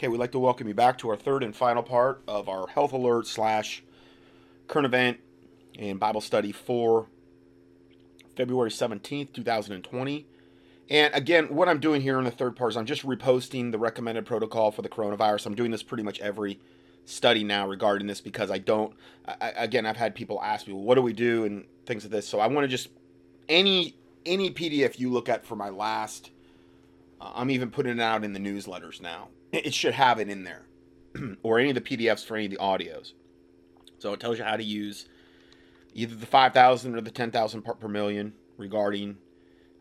Okay, we'd like to welcome you back to our third and final part of our health alert slash current event and Bible study for February 17th, 2020. And again, what I'm doing here in the third part is I'm just reposting the recommended protocol for the coronavirus. I'm doing this pretty much every study now regarding this because I don't, I, again, I've had people ask me, well, what do we do and things of this. So I want to just, any, any PDF you look at for my last, uh, I'm even putting it out in the newsletters now it should have it in there, or any of the PDFs for any of the audios. So it tells you how to use either the 5,000 or the 10,000 part per million regarding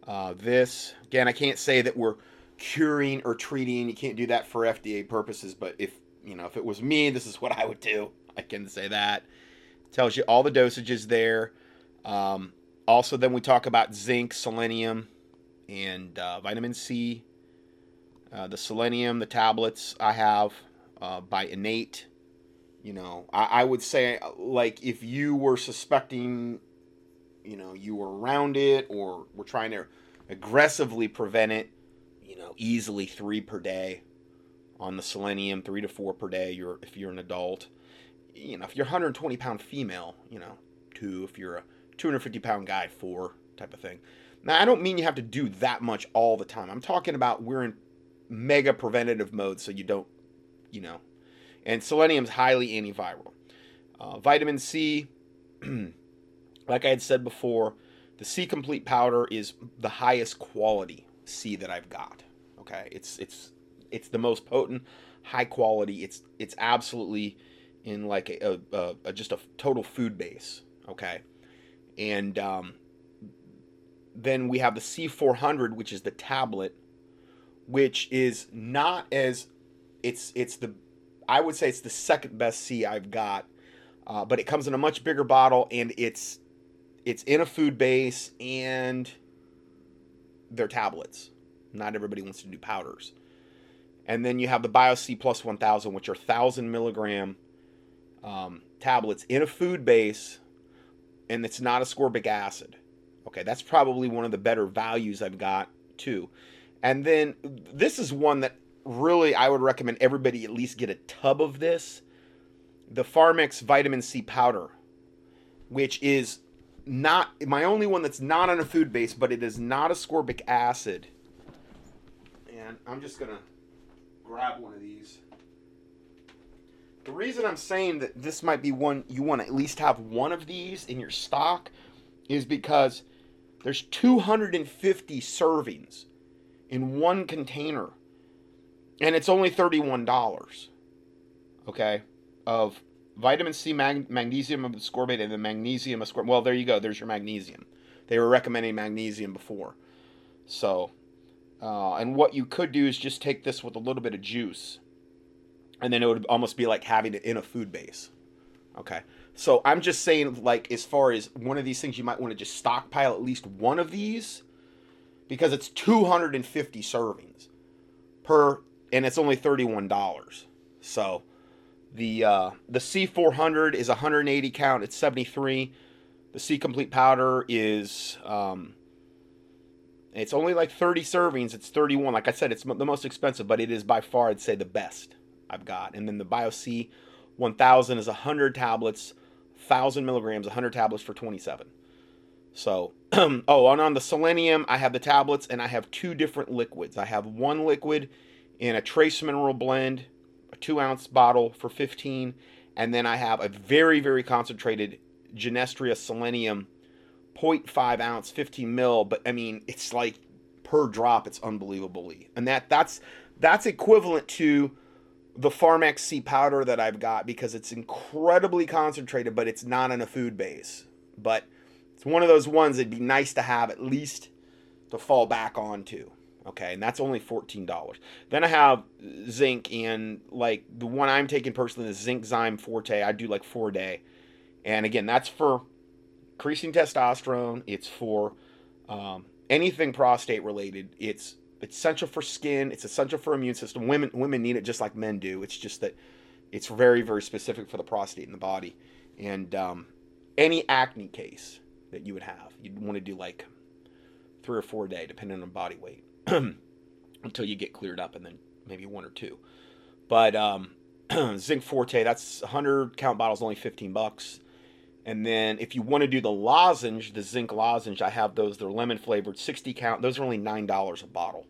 uh, this. Again, I can't say that we're curing or treating. You can't do that for FDA purposes, but if you know if it was me, this is what I would do. I can say that. It tells you all the dosages there. Um, also, then we talk about zinc, selenium, and uh, vitamin C, uh, the selenium, the tablets I have uh, by Innate. You know, I, I would say, like, if you were suspecting, you know, you were around it or were trying to aggressively prevent it, you know, easily three per day on the selenium, three to four per day. You're if you're an adult, you know, if you're 120 pound female, you know, two. If you're a 250 pound guy, four type of thing. Now, I don't mean you have to do that much all the time. I'm talking about we're in mega preventative mode so you don't, you know. And selenium's highly antiviral. Uh, vitamin C, like I had said before, the C complete powder is the highest quality C that I've got. Okay, it's it's it's the most potent, high quality. It's it's absolutely in like a, a, a just a total food base. Okay, and um, then we have the C400, which is the tablet which is not as it's it's the I would say it's the second best C I've got, uh, but it comes in a much bigger bottle and it's it's in a food base and they're tablets. Not everybody wants to do powders. And then you have the BioC Plus 1000, which are 1,000 milligram um, tablets in a food base, and it's not ascorbic acid. Okay, that's probably one of the better values I've got too. And then this is one that really I would recommend everybody at least get a tub of this. The Pharmax vitamin C powder, which is not my only one that's not on a food base, but it is not ascorbic acid. And I'm just gonna grab one of these. The reason I'm saying that this might be one you want to at least have one of these in your stock is because there's 250 servings in one container. And it's only $31. Okay? Of vitamin C, mag- magnesium ascorbate, and the magnesium ascorbate. Well, there you go. There's your magnesium. They were recommending magnesium before. So, uh, and what you could do is just take this with a little bit of juice. And then it would almost be like having it in a food base. Okay. So I'm just saying, like, as far as one of these things, you might want to just stockpile at least one of these because it's 250 servings per and it's only $31 so the uh, the c400 is 180 count it's 73 the c complete powder is um, it's only like 30 servings it's 31 like i said it's the most expensive but it is by far i'd say the best i've got. And then the bio c 1000 is 100 tablets 1000 milligrams 100 tablets for 27 so, oh, and on the selenium, I have the tablets and I have two different liquids. I have one liquid in a trace mineral blend, a two ounce bottle for 15, and then I have a very, very concentrated Genestra selenium 0.5 ounce, 15 mil. But I mean, it's like per drop, it's unbelievably, and that that's that's equivalent to the Pharmax C powder that I've got because it's incredibly concentrated, but it's not in a food base. But it's one of those ones that'd be nice to have at least to fall back onto. Okay, and that's only $14. Then I have zinc, and like the one I'm taking personally is Zinc Zyme Forte. I do like four day. And again, that's for increasing testosterone, it's for um, anything prostate related. It's it's essential for skin, it's essential for immune system. Women women need it just like men do. It's just that it's very, very specific for the prostate in the body. And um, any acne case, that you would have. You'd want to do like three or four a day, depending on body weight, until you get cleared up, and then maybe one or two. But um, Zinc Forte, that's 100 count bottles, only 15 bucks. And then if you want to do the lozenge, the zinc lozenge, I have those. They're lemon flavored, 60 count. Those are only nine dollars a bottle.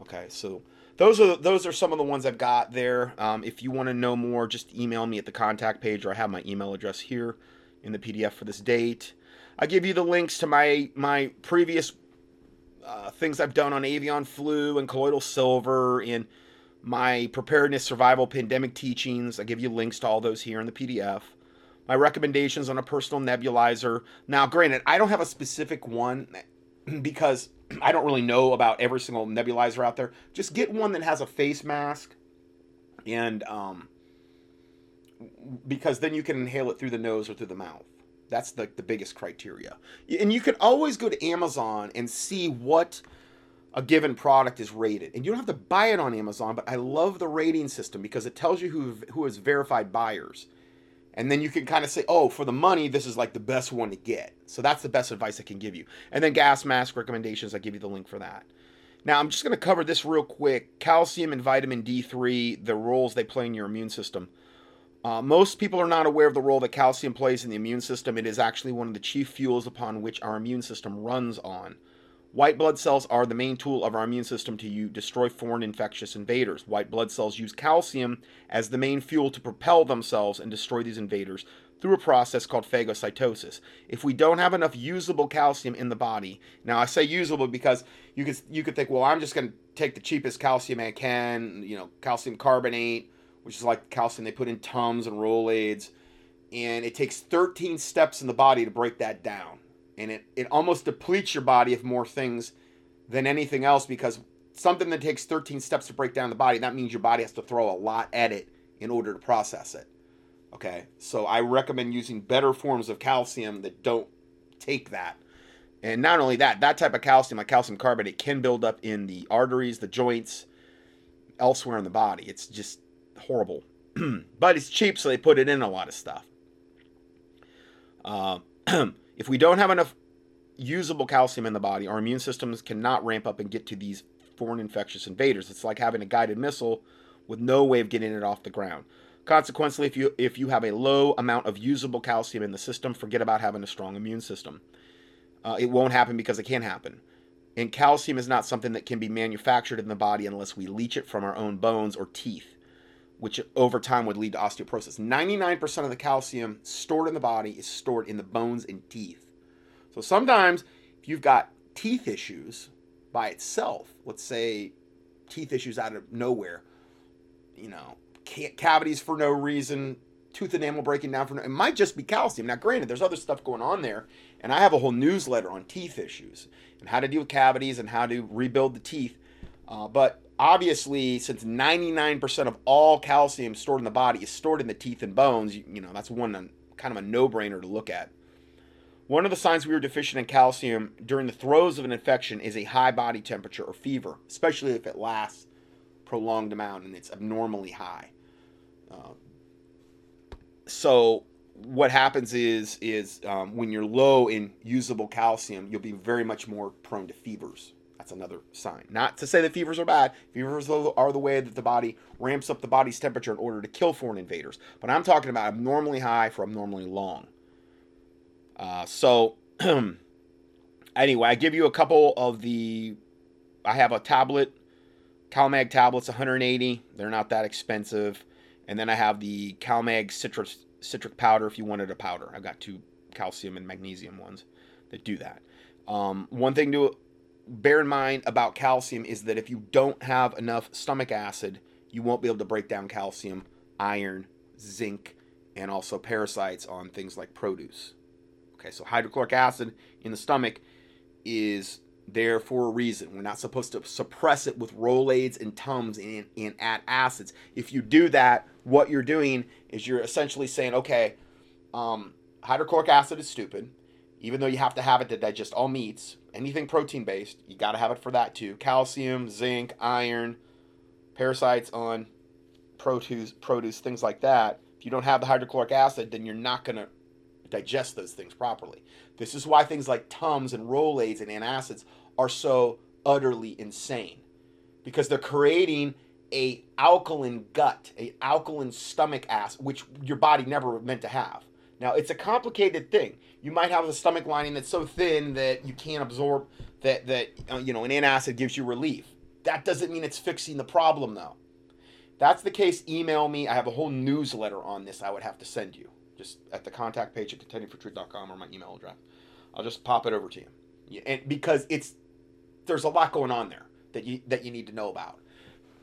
Okay, so those are those are some of the ones I've got there. Um, if you want to know more, just email me at the contact page, or I have my email address here in the PDF for this date. I give you the links to my my previous uh, things I've done on avian flu and colloidal silver and my preparedness survival pandemic teachings. I give you links to all those here in the PDF my recommendations on a personal nebulizer. Now, granted, I don't have a specific one because I don't really know about every single nebulizer out there. Just get one that has a face mask and um because then you can inhale it through the nose or through the mouth. That's the, the biggest criteria. And you can always go to Amazon and see what a given product is rated. And you don't have to buy it on Amazon, but I love the rating system because it tells you who who is verified buyers and then you can kind of say, oh, for the money, this is like the best one to get. So that's the best advice I can give you. And then gas mask recommendations, I give you the link for that. Now, I'm just going to cover this real quick calcium and vitamin D3, the roles they play in your immune system. Uh, most people are not aware of the role that calcium plays in the immune system. It is actually one of the chief fuels upon which our immune system runs on. White blood cells are the main tool of our immune system to destroy foreign infectious invaders. White blood cells use calcium as the main fuel to propel themselves and destroy these invaders through a process called phagocytosis. If we don't have enough usable calcium in the body, now I say usable because you could you could think, well, I'm just going to take the cheapest calcium I can, you know, calcium carbonate, which is like calcium they put in Tums and Rolaids, and it takes 13 steps in the body to break that down. And it, it almost depletes your body of more things than anything else because something that takes 13 steps to break down the body that means your body has to throw a lot at it in order to process it. Okay? So i recommend using better forms of calcium that don't take that. And not only that that type of calcium like calcium carbonate it can build up in the arteries the joints elsewhere in the body. It's just horrible but it's cheap so they put it in a lot of stuff uh, If we don't have enough usable calcium in the body, our immune systems cannot ramp up and get to these foreign infectious invaders. It's like having a guided missile with no way of getting it off the ground. Consequently, if you if you have a low amount of usable calcium in the system, forget about having a strong immune system. Uh, it won't happen because it can't happen. And calcium is not something that can be manufactured in the body unless we leach it from our own bones or teeth which over time would lead to osteoporosis. 99% of the calcium stored in the body is stored in the bones and teeth. So sometimes if you've got teeth issues by itself, let's say teeth issues out of nowhere, you know, cavities for no reason, tooth enamel breaking down for no, it might just be calcium. Now, granted, there's other stuff going on there, and I have a whole newsletter on teeth issues and how to deal with cavities and how to rebuild the teeth. Uh, but obviously, since 99% of all calcium stored in the body is stored in the teeth and bones, you, you know, that's one kind of a no brainer to look at. One of the signs we are deficient in calcium during the throes of an infection is a high body temperature or fever, especially if it lasts prolonged amount and it's abnormally high. Uh, so what happens is is um, when you're low in usable calcium, you'll be very much more prone to fevers. That's another sign. Not to say that fevers are bad. Fevers are the way that the body ramps up the body's temperature in order to kill foreign invaders. But I'm talking about abnormally high for abnormally long. Uh, so, anyway, I give you a couple of the. I have a tablet, CalMag tablets, 180. They're not that expensive. And then I have the CalMag citric citric powder. If you wanted a powder, I've got two calcium and magnesium ones that do that. Um, one thing to bear in mind about calcium is that if you don't have enough stomach acid, you won't be able to break down calcium, iron, zinc, and also parasites on things like produce. Okay, so hydrochloric acid in the stomach is there for a reason. We're not supposed to suppress it with Rolaids and Tums and, and antacids. If you do that, what you're doing is you're essentially saying, okay, um, hydrochloric acid is stupid even though you have to have it to digest all meats, anything protein based, you got to have it for that too. Calcium, zinc, iron, parasites on produce, produce, things like that. If you don't have the hydrochloric acid, then you're not going to digest those things properly. This is why things like Tums and Rolaids and antacids are so utterly insane because they're creating a alkaline gut, a alkaline stomach acid, which your body never meant to have. Now it's a complicated thing. You might have a stomach lining that's so thin that you can't absorb that that uh, you know an antacid gives you relief. That doesn't mean it's fixing the problem though. that's the case, email me. I have a whole newsletter on this I would have to send you. Just at the contact page at contendingfortruth.com or my email address. I'll just pop it over to you. And because it's there's a lot going on there that you that you need to know about.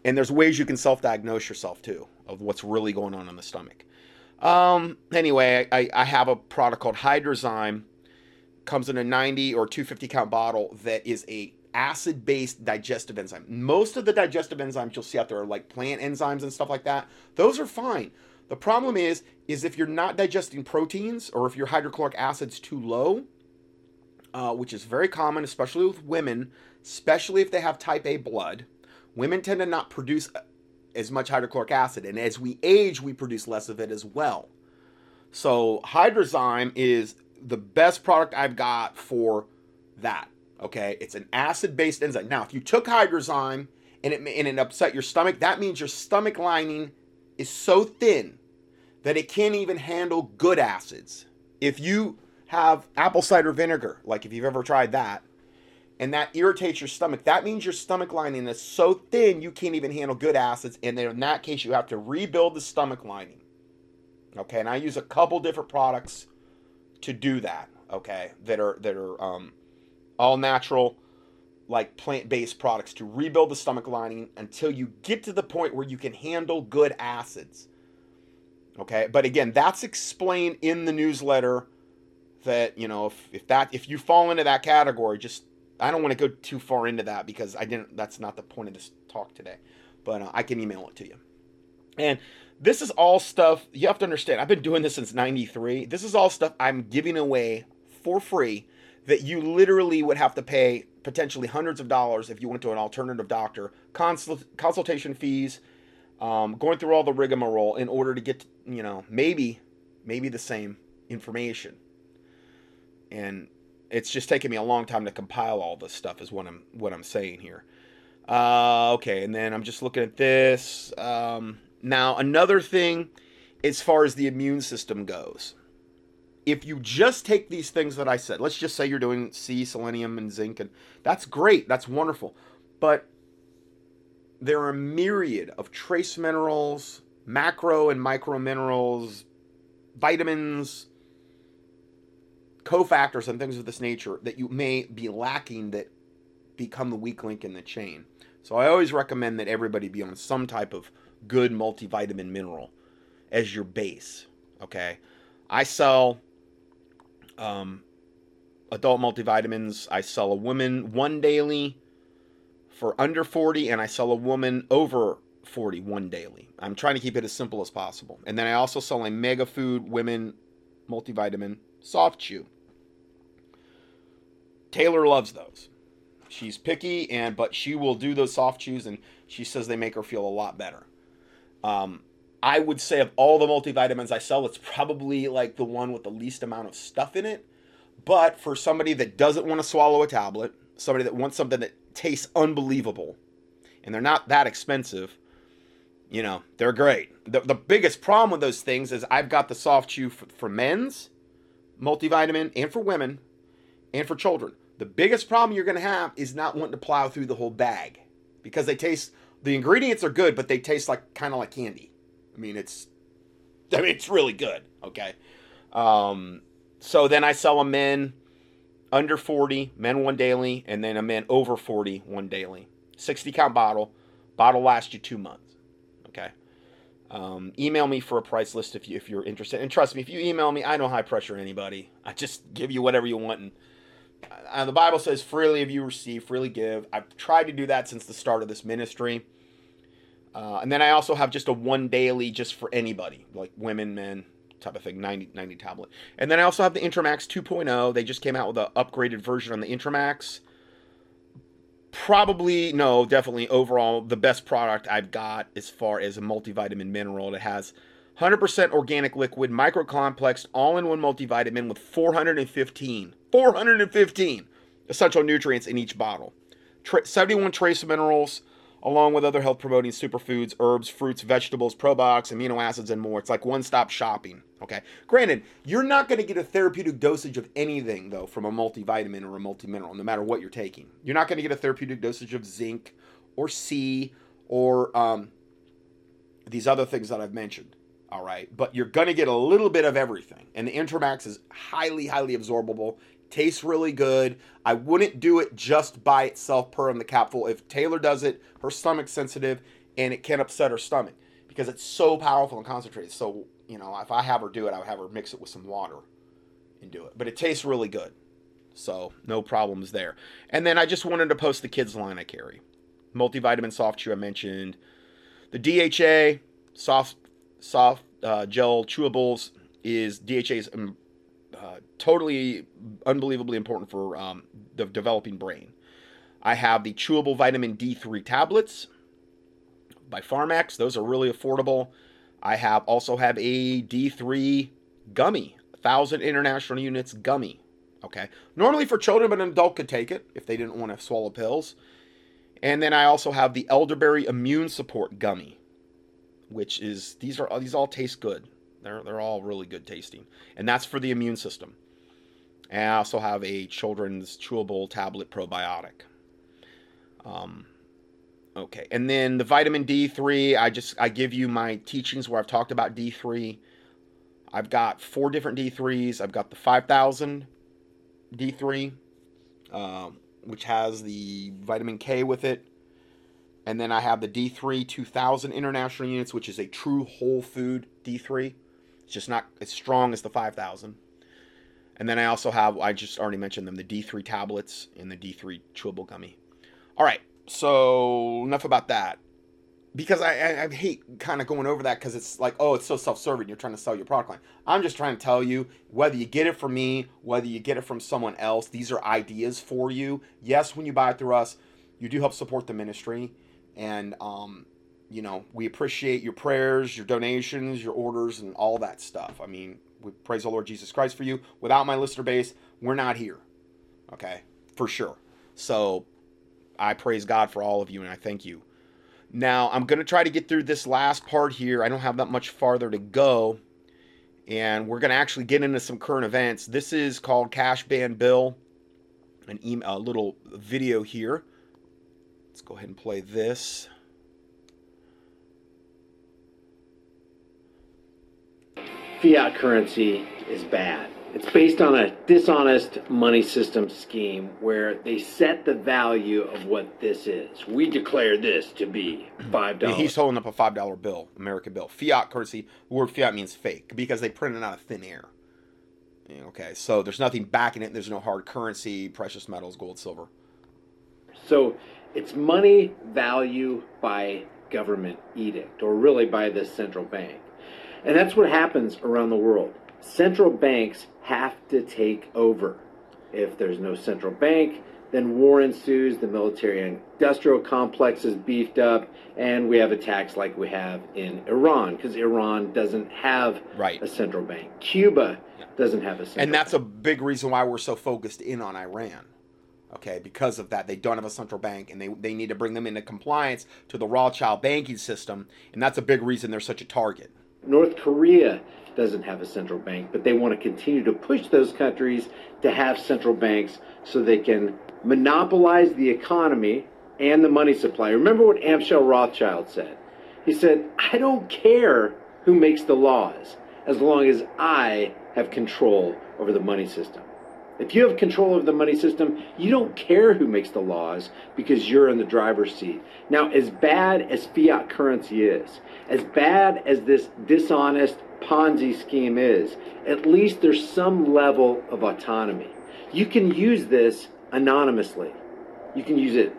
And there's ways you can self-diagnose yourself too of what's really going on in the stomach. Um, anyway, I, I have a product called Hydrozyme. Comes in a 90 or 250 count bottle that is a acid-based digestive enzyme. Most of the digestive enzymes you'll see out there are like plant enzymes and stuff like that. Those are fine. The problem is, is if you're not digesting proteins or if your hydrochloric acid's too low, uh, which is very common, especially with women, especially if they have type A blood. Women tend to not produce as much hydrochloric acid, and as we age, we produce less of it as well. So, Hydrozyme is the best product I've got for that. Okay, it's an acid-based enzyme. Now, if you took Hydrozyme and it and it upset your stomach, that means your stomach lining is so thin that it can't even handle good acids. If you have apple cider vinegar, like if you've ever tried that, and that irritates your stomach, that means your stomach lining is so thin you can't even handle good acids. And then in that case, you have to rebuild the stomach lining. Okay, and I use a couple different products to do that. Okay, that are that are um, all natural, like plant-based products to rebuild the stomach lining until you get to the point where you can handle good acids. Okay, but again, that's explained in the newsletter that you know if, if that if you fall into that category just i don't want to go too far into that because i didn't that's not the point of this talk today but uh, i can email it to you. And this is all stuff you have to understand i've been doing this since 93 this is all stuff i'm giving away for free that you literally would have to pay potentially hundreds of dollars if you went to an alternative doctor consult, consultation fees um, going through all the rigmarole in order to get you know maybe maybe the same information. And it's just taken me a long time to compile all this stuff is what I'm what I'm saying here. Uh, okay, and then I'm just looking at this. Um, now another thing, as far as the immune system goes, if you just take these things that I said, let's just say you're doing C, selenium, and zinc, and that's great, that's wonderful, but there are a myriad of trace minerals, macro and micro minerals, vitamins, cofactors and things of this nature that you may be lacking that become the weak link in the chain. So I always recommend that everybody be on some type of good multivitamin mineral as your base. Okay, I sell um, adult multivitamins. I sell a woman one daily for under 40, and I sell a woman over 40 one daily. I'm trying to keep it as simple as possible. And then I also sell a mega food women multivitamin soft chew. Taylor loves those. She's picky, and but she will do those soft chews, and she says they make her feel a lot better. Um, I would say of all the multivitamins I sell, it's probably like the one with the least amount of stuff in it. But for somebody that doesn't want to swallow a tablet, somebody that wants something that tastes unbelievable, and they're not that expensive, you know, they're great. The, the biggest problem with those things is I've got the soft chew for, for men's multivitamin and for women and for children. The biggest problem you're going to have is not wanting to plow through the whole bag because they taste the ingredients are good, but they taste like kind of like candy. I mean, it's I mean it's really good. Okay, um, so then I sell them men under 40, men one daily, and then a men over 40 one daily. 60 count bottle. Bottle lasts you two months. Okay. Um, email me for a price list if you if you're interested. And trust me, if you email me, I don't high pressure anybody. I just give you whatever you want and uh, the Bible says, freely have you received, freely give. I've tried to do that since the start of this ministry. Uh, and then I also have just a one daily just for anybody, like women, men, type of thing, 90, 90 tablet. And then I also have the Intramax 2.0. They just came out with an upgraded version on the Intramax. Probably, no, definitely overall the best product I've got as far as a multivitamin mineral. It has 100% organic liquid, microcomplex, all in one multivitamin with 415 415 essential nutrients in each bottle. Tra- 71 trace minerals, along with other health promoting superfoods, herbs, fruits, vegetables, probiotics, amino acids, and more. It's like one stop shopping. Okay. Granted, you're not going to get a therapeutic dosage of anything, though, from a multivitamin or a multimineral, no matter what you're taking. You're not going to get a therapeutic dosage of zinc or C or um, these other things that I've mentioned. All right. But you're going to get a little bit of everything. And the Intramax is highly, highly absorbable. Tastes really good. I wouldn't do it just by itself per on the capful. If Taylor does it, her stomach's sensitive and it can upset her stomach because it's so powerful and concentrated. So, you know, if I have her do it, I would have her mix it with some water and do it. But it tastes really good. So, no problems there. And then I just wanted to post the kids line I carry. Multivitamin soft chew I mentioned. The DHA soft soft uh, gel chewables is DHA's um, uh, totally unbelievably important for um, the developing brain. I have the chewable vitamin D3 tablets by Pharmax. Those are really affordable. I have also have a D3 gummy, 1000 international units gummy. Okay. Normally for children, but an adult could take it if they didn't want to swallow pills. And then I also have the elderberry immune support gummy, which is these are these all taste good. They're they're all really good tasting, and that's for the immune system. And I also have a children's chewable tablet probiotic. Um, okay, and then the vitamin D3. I just I give you my teachings where I've talked about D3. I've got four different D3s. I've got the 5000 D3, um, which has the vitamin K with it. And then I have the D3 2000 international units, which is a true whole food D3. It's just not as strong as the 5000. And then I also have, I just already mentioned them, the D3 tablets and the D3 chewable gummy. All right, so enough about that. Because I, I, I hate kind of going over that because it's like, oh, it's so self serving. You're trying to sell your product line. I'm just trying to tell you whether you get it from me, whether you get it from someone else, these are ideas for you. Yes, when you buy it through us, you do help support the ministry. And, um, you know, we appreciate your prayers, your donations, your orders, and all that stuff. I mean, we praise the Lord Jesus Christ for you. Without my listener base, we're not here. Okay, for sure. So I praise God for all of you and I thank you. Now, I'm going to try to get through this last part here. I don't have that much farther to go. And we're going to actually get into some current events. This is called Cash Ban Bill, an email, a little video here. Let's go ahead and play this. Fiat currency is bad. It's based on a dishonest money system scheme where they set the value of what this is. We declare this to be five dollars. He's holding up a five dollar bill, American bill. Fiat currency. The word fiat means fake because they print it out of thin air. Okay, so there's nothing backing it. There's no hard currency, precious metals, gold, silver. So it's money value by government edict, or really by the central bank. And that's what happens around the world. Central banks have to take over. If there's no central bank, then war ensues, the military industrial complex is beefed up, and we have attacks like we have in Iran, because Iran doesn't have right. a central bank. Cuba yeah. doesn't have a central And that's bank. a big reason why we're so focused in on Iran. Okay, because of that, they don't have a central bank and they, they need to bring them into compliance to the Rothschild banking system, and that's a big reason they're such a target. North Korea doesn't have a central bank, but they want to continue to push those countries to have central banks so they can monopolize the economy and the money supply. Remember what Amschel Rothschild said? He said, I don't care who makes the laws as long as I have control over the money system. If you have control of the money system, you don't care who makes the laws because you're in the driver's seat. Now, as bad as fiat currency is, as bad as this dishonest Ponzi scheme is, at least there's some level of autonomy. You can use this anonymously. You can use it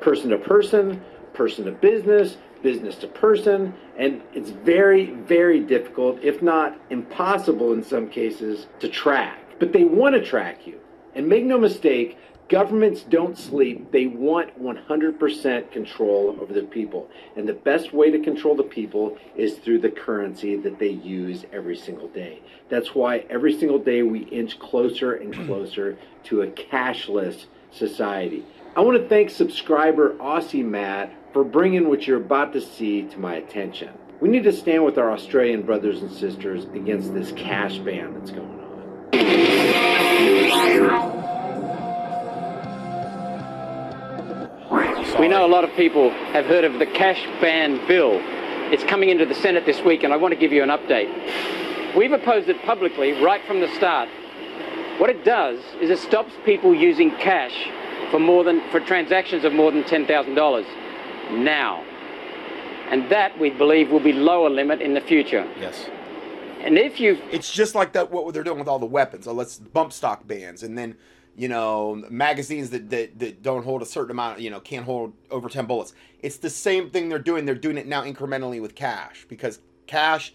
person to person, person to business, business to person, and it's very, very difficult, if not impossible in some cases, to track. But they want to track you. And make no mistake, governments don't sleep. They want 100% control over the people. And the best way to control the people is through the currency that they use every single day. That's why every single day we inch closer and closer to a cashless society. I want to thank subscriber Aussie Matt for bringing what you're about to see to my attention. We need to stand with our Australian brothers and sisters against this cash ban that's going on. We know a lot of people have heard of the cash ban bill. It's coming into the Senate this week, and I want to give you an update. We've opposed it publicly right from the start. What it does is it stops people using cash for more than for transactions of more than $10,000 now. And that we believe will be lower limit in the future. Yes. And if you It's just like that what they're doing with all the weapons. So let's bump stock bans and then you know magazines that, that that don't hold a certain amount you know can't hold over 10 bullets it's the same thing they're doing they're doing it now incrementally with cash because cash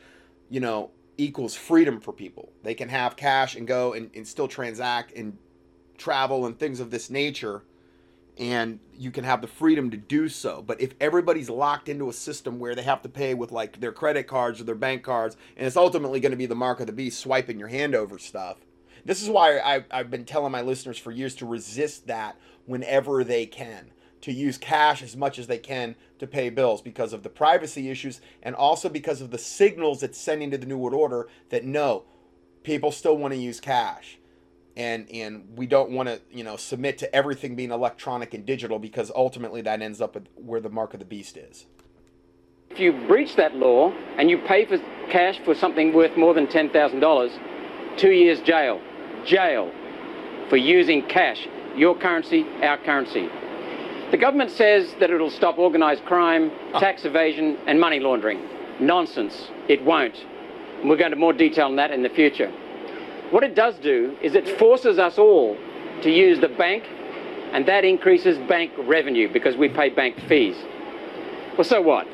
you know equals freedom for people they can have cash and go and, and still transact and travel and things of this nature and you can have the freedom to do so but if everybody's locked into a system where they have to pay with like their credit cards or their bank cards and it's ultimately going to be the mark of the beast swiping your hand over stuff this is why I've, I've been telling my listeners for years to resist that whenever they can, to use cash as much as they can to pay bills because of the privacy issues and also because of the signals it's sending to the New World Order that no, people still want to use cash. And, and we don't want to you know submit to everything being electronic and digital because ultimately that ends up with where the mark of the beast is. If you breach that law and you pay for cash for something worth more than $10,000, two years jail jail for using cash, your currency, our currency. The government says that it'll stop organised crime, ah. tax evasion, and money laundering. Nonsense. It won't. And we'll go into more detail on that in the future. What it does do is it forces us all to use the bank, and that increases bank revenue because we pay bank fees. Well, so what?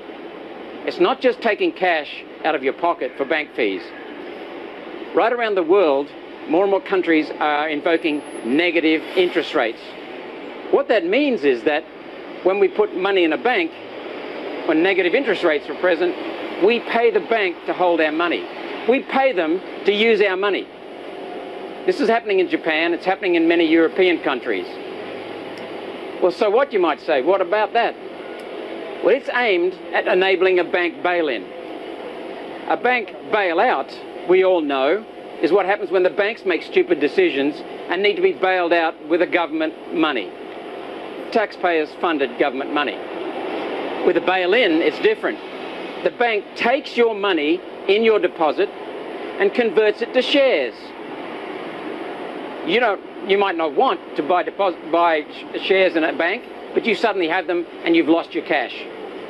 It's not just taking cash out of your pocket for bank fees. Right around the world, more and more countries are invoking negative interest rates. What that means is that when we put money in a bank, when negative interest rates are present, we pay the bank to hold our money. We pay them to use our money. This is happening in Japan, it's happening in many European countries. Well, so what, you might say? What about that? Well, it's aimed at enabling a bank bail in. A bank bailout, we all know, is what happens when the banks make stupid decisions and need to be bailed out with a government money. Taxpayers funded government money. With a bail-in, it's different. The bank takes your money in your deposit and converts it to shares. You don't, you might not want to buy deposit, buy shares in a bank, but you suddenly have them and you've lost your cash.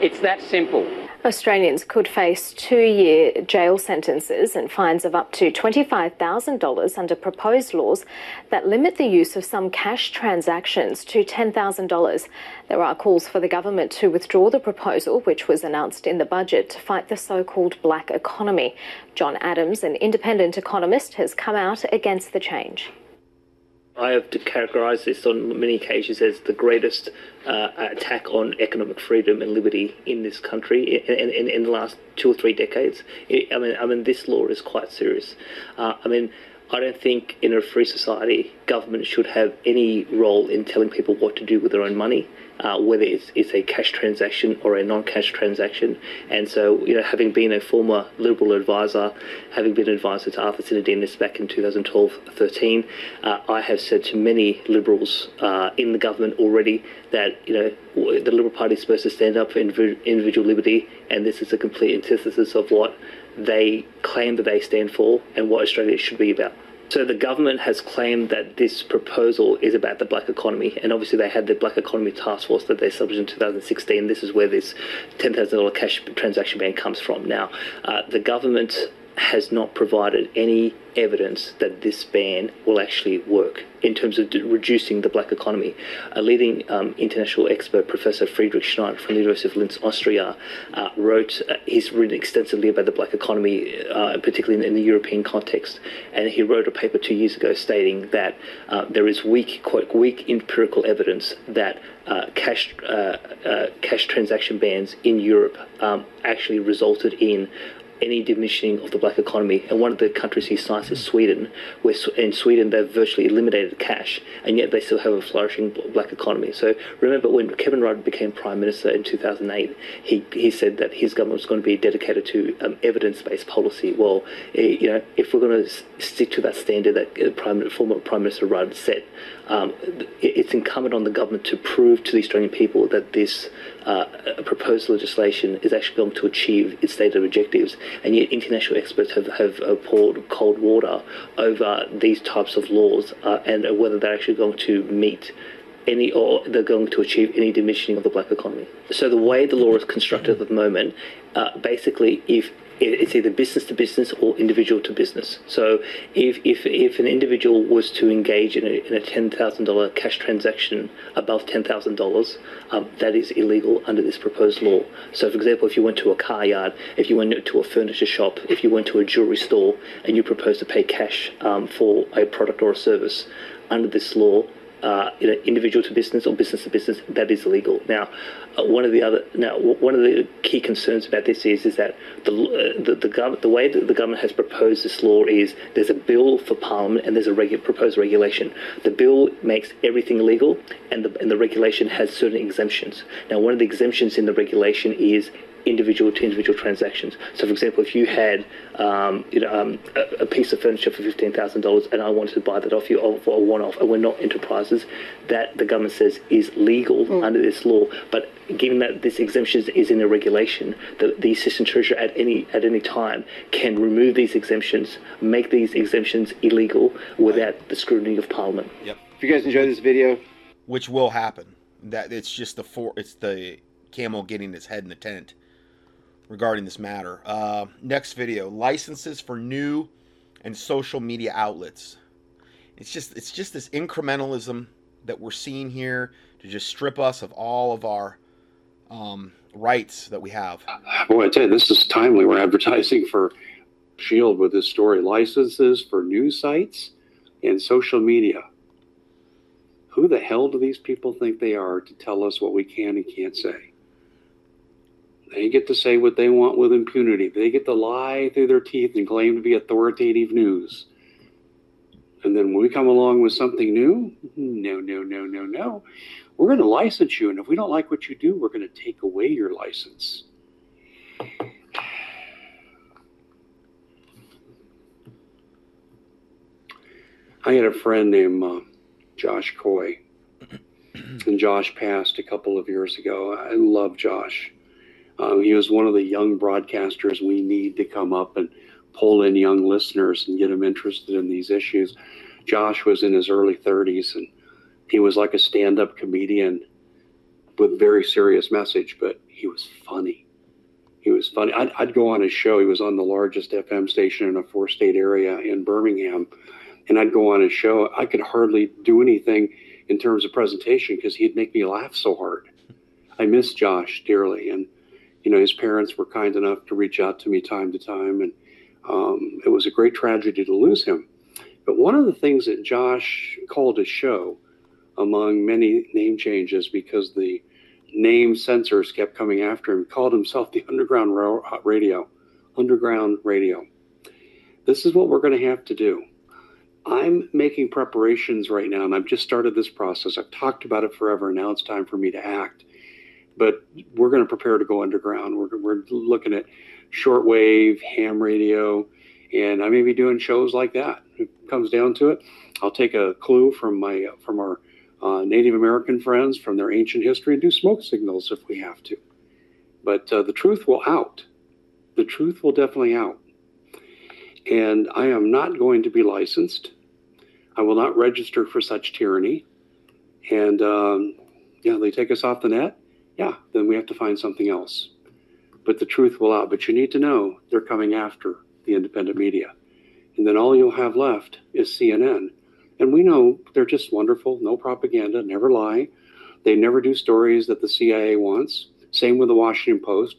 It's that simple. Australians could face two year jail sentences and fines of up to $25,000 under proposed laws that limit the use of some cash transactions to $10,000. There are calls for the government to withdraw the proposal, which was announced in the budget, to fight the so called black economy. John Adams, an independent economist, has come out against the change. I have to characterised this on many occasions as the greatest uh, attack on economic freedom and liberty in this country in, in, in, the last two or three decades. I mean, I mean, this law is quite serious. Uh, I mean, I don't think in a free society government should have any role in telling people what to do with their own money uh, whether it's, it's a cash transaction or a non-cash transaction. And so, you know, having been a former Liberal advisor, having been an advisor to Arthur Sinodinos back in 2012-13, uh, I have said to many Liberals uh, in the government already that, you know, the Liberal Party is supposed to stand up for individual liberty, and this is a complete antithesis of what they claim that they stand for and what Australia should be about. So the government has claimed that this proposal is about the black economy, and obviously they had the black economy task force that they established in 2016. This is where this $10,000 cash transaction ban comes from. Now, uh, the government has not provided any evidence that this ban will actually work in terms of reducing the black economy. A leading um, international expert, Professor Friedrich Schneider from the University of Linz, Austria, uh, wrote, uh, he's written extensively about the black economy, uh, particularly in, in, the European context, and he wrote a paper two years ago stating that uh, there is weak, quote, weak empirical evidence that uh, cash, uh, cash transaction bans in Europe um, actually resulted in any diminishing of the black economy. And one of the countries he cites is Sweden, where in Sweden they've virtually eliminated cash, and yet they still have a flourishing black economy. So remember when Kevin Rudd became prime minister in 2008, he, he said that his government was going to be dedicated to um, evidence-based policy. Well, eh, you know, if we're going to stick to that standard that uh, prime, former Prime Minister Rudd set, um, it's incumbent on the government to prove to the Australian people that this uh, proposed legislation is actually going to achieve its stated objectives. And yet, international experts have, have poured cold water over these types of laws uh, and whether they're actually going to meet any or they're going to achieve any diminishing of the black economy. So the way the law is constructed at the moment, uh, basically, if it's either business to business or individual to business. So if, if, if an individual was to engage in a, in a $10,000 cash transaction above $10,000, um, that is illegal under this proposed law. So for example, if you went to a car yard, if you went to a furniture shop, if you went to a jewelry store and you proposed to pay cash um, for a product or a service, under this law, uh, you know, individual to business or business to business, that is illegal. Now, uh, one of the other now one of the key concerns about this is is that the uh, the the, the way that the government has proposed this law is there's a bill for Parliament and there's a regu- proposed regulation. The bill makes everything illegal, and the and the regulation has certain exemptions. Now, one of the exemptions in the regulation is individual to individual transactions. So, for example, if you had um, you know, um, a, a, piece of furniture for fifteen thousand dollars, and I wanted to buy that off you for a one-off, and we're not enterprises, that the government says is legal mm. under this law. But given that this exemption is in a regulation, the, the assistant treasurer at any at any time can remove these exemptions, make these exemptions illegal without the scrutiny of Parliament. Yep. If you guys enjoyed this video, which will happen, that it's just the for it's the camel getting its head in the tent regarding this matter. Uh, next video: licenses for new and social media outlets. It's just it's just this incrementalism that we're seeing here to just strip us of all of our um, rights that we have. Boy, I tell you, this is timely. We're advertising for Shield with this story: licenses for news sites and social media. Who the hell do these people think they are to tell us what we can and can't say? They get to say what they want with impunity. They get to lie through their teeth and claim to be authoritative news. And then when we come along with something new, no, no, no, no, no. We're going to license you. And if we don't like what you do, we're going to take away your license. I had a friend named uh, Josh Coy. And Josh passed a couple of years ago. I love Josh. Um, he was one of the young broadcasters we need to come up and pull in young listeners and get them interested in these issues. Josh was in his early 30s and he was like a stand up comedian with very serious message, but he was funny. He was funny. I'd, I'd go on his show. He was on the largest FM station in a four state area in Birmingham. And I'd go on his show. I could hardly do anything in terms of presentation because he'd make me laugh so hard. I miss Josh dearly. And you know, his parents were kind enough to reach out to me time to time, and um, it was a great tragedy to lose him. But one of the things that Josh called his show, among many name changes, because the name censors kept coming after him, called himself the Underground Radio. Underground Radio. This is what we're going to have to do. I'm making preparations right now, and I've just started this process. I've talked about it forever. and Now it's time for me to act but we're going to prepare to go underground. We're, we're looking at shortwave, ham radio, and I may be doing shows like that. It comes down to it, I'll take a clue from my from our uh, Native American friends from their ancient history and do smoke signals if we have to. But uh, the truth will out. The truth will definitely out. And I am not going to be licensed. I will not register for such tyranny. And um, yeah, they take us off the net yeah, then we have to find something else. But the truth will out. But you need to know they're coming after the independent media. And then all you'll have left is CNN. And we know they're just wonderful, no propaganda, never lie. They never do stories that the CIA wants. Same with the Washington Post.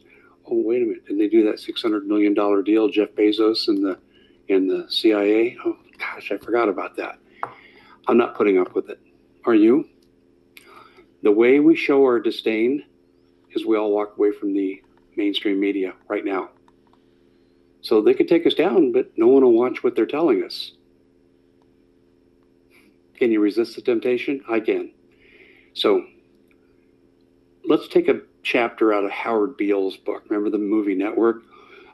Oh, wait a minute. Didn't they do that $600 million deal, Jeff Bezos and the, and the CIA? Oh, gosh, I forgot about that. I'm not putting up with it. Are you? The way we show our disdain is we all walk away from the mainstream media right now. So they could take us down, but no one will watch what they're telling us. Can you resist the temptation? I can. So let's take a chapter out of Howard Beale's book. Remember the movie Network?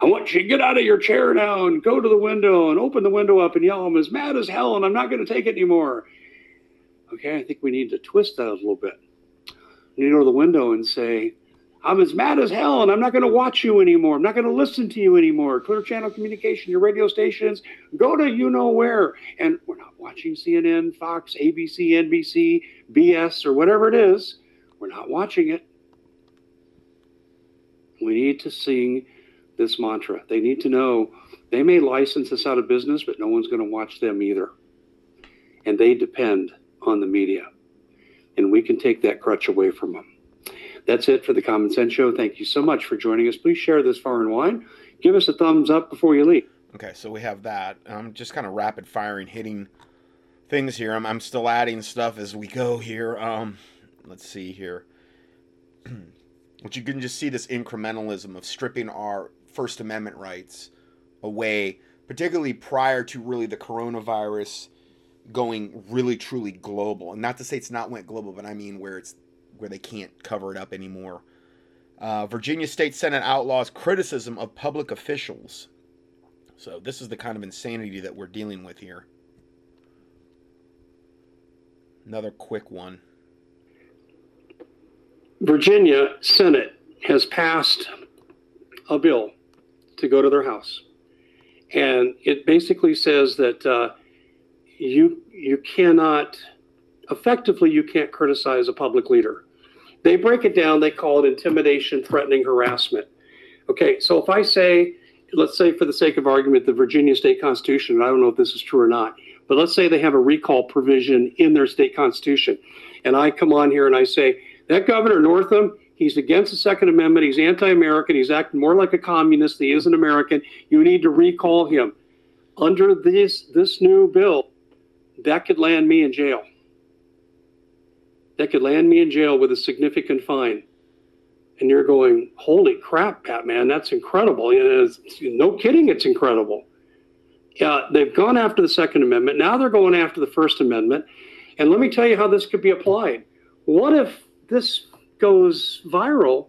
I want you to get out of your chair now and go to the window and open the window up and yell, I'm as mad as hell and I'm not going to take it anymore. Okay, I think we need to twist that a little bit. You go to the window and say, I'm as mad as hell and I'm not going to watch you anymore. I'm not going to listen to you anymore. Clear channel communication, your radio stations, go to you know where. And we're not watching CNN, Fox, ABC, NBC, BS, or whatever it is. We're not watching it. We need to sing this mantra. They need to know they may license us out of business, but no one's going to watch them either. And they depend on the media. And we can take that crutch away from them. That's it for the Common Sense Show. Thank you so much for joining us. Please share this and wide. Give us a thumbs up before you leave. Okay, so we have that. I'm just kind of rapid firing, hitting things here. I'm, I'm still adding stuff as we go here. Um, let's see here. But you can just see this incrementalism of stripping our First Amendment rights away, particularly prior to really the coronavirus going really truly global. And not to say it's not went global, but I mean where it's where they can't cover it up anymore. Uh, Virginia State Senate outlaws criticism of public officials. So this is the kind of insanity that we're dealing with here. Another quick one. Virginia Senate has passed a bill to go to their house, and it basically says that uh, you you cannot effectively you can't criticize a public leader. They break it down. They call it intimidation, threatening, harassment. Okay, so if I say, let's say for the sake of argument, the Virginia state constitution, I don't know if this is true or not, but let's say they have a recall provision in their state constitution, and I come on here and I say, that Governor Northam, he's against the Second Amendment, he's anti American, he's acting more like a communist than he is an American, you need to recall him. Under this, this new bill, that could land me in jail that could land me in jail with a significant fine. And you're going, holy crap, Batman, that's incredible. no kidding, it's incredible. Uh, they've gone after the Second Amendment. Now they're going after the First Amendment. And let me tell you how this could be applied. What if this goes viral?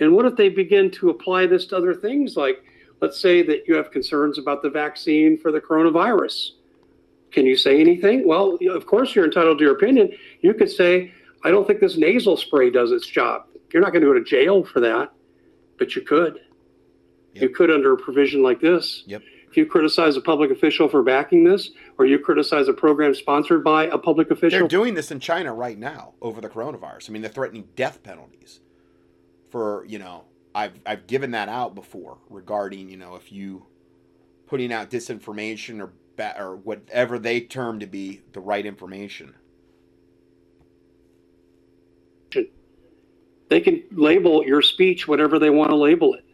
And what if they begin to apply this to other things? Like, let's say that you have concerns about the vaccine for the coronavirus. Can you say anything? Well, of course, you're entitled to your opinion. You could say, I don't think this nasal spray does its job. You're not going to go to jail for that, but you could. Yep. You could under a provision like this. Yep. If you criticize a public official for backing this, or you criticize a program sponsored by a public official. They're doing this in China right now over the coronavirus. I mean, they're threatening death penalties for, you know, I've, I've given that out before regarding, you know, if you putting out disinformation or or whatever they term to be the right information. They can label your speech whatever they want to label it.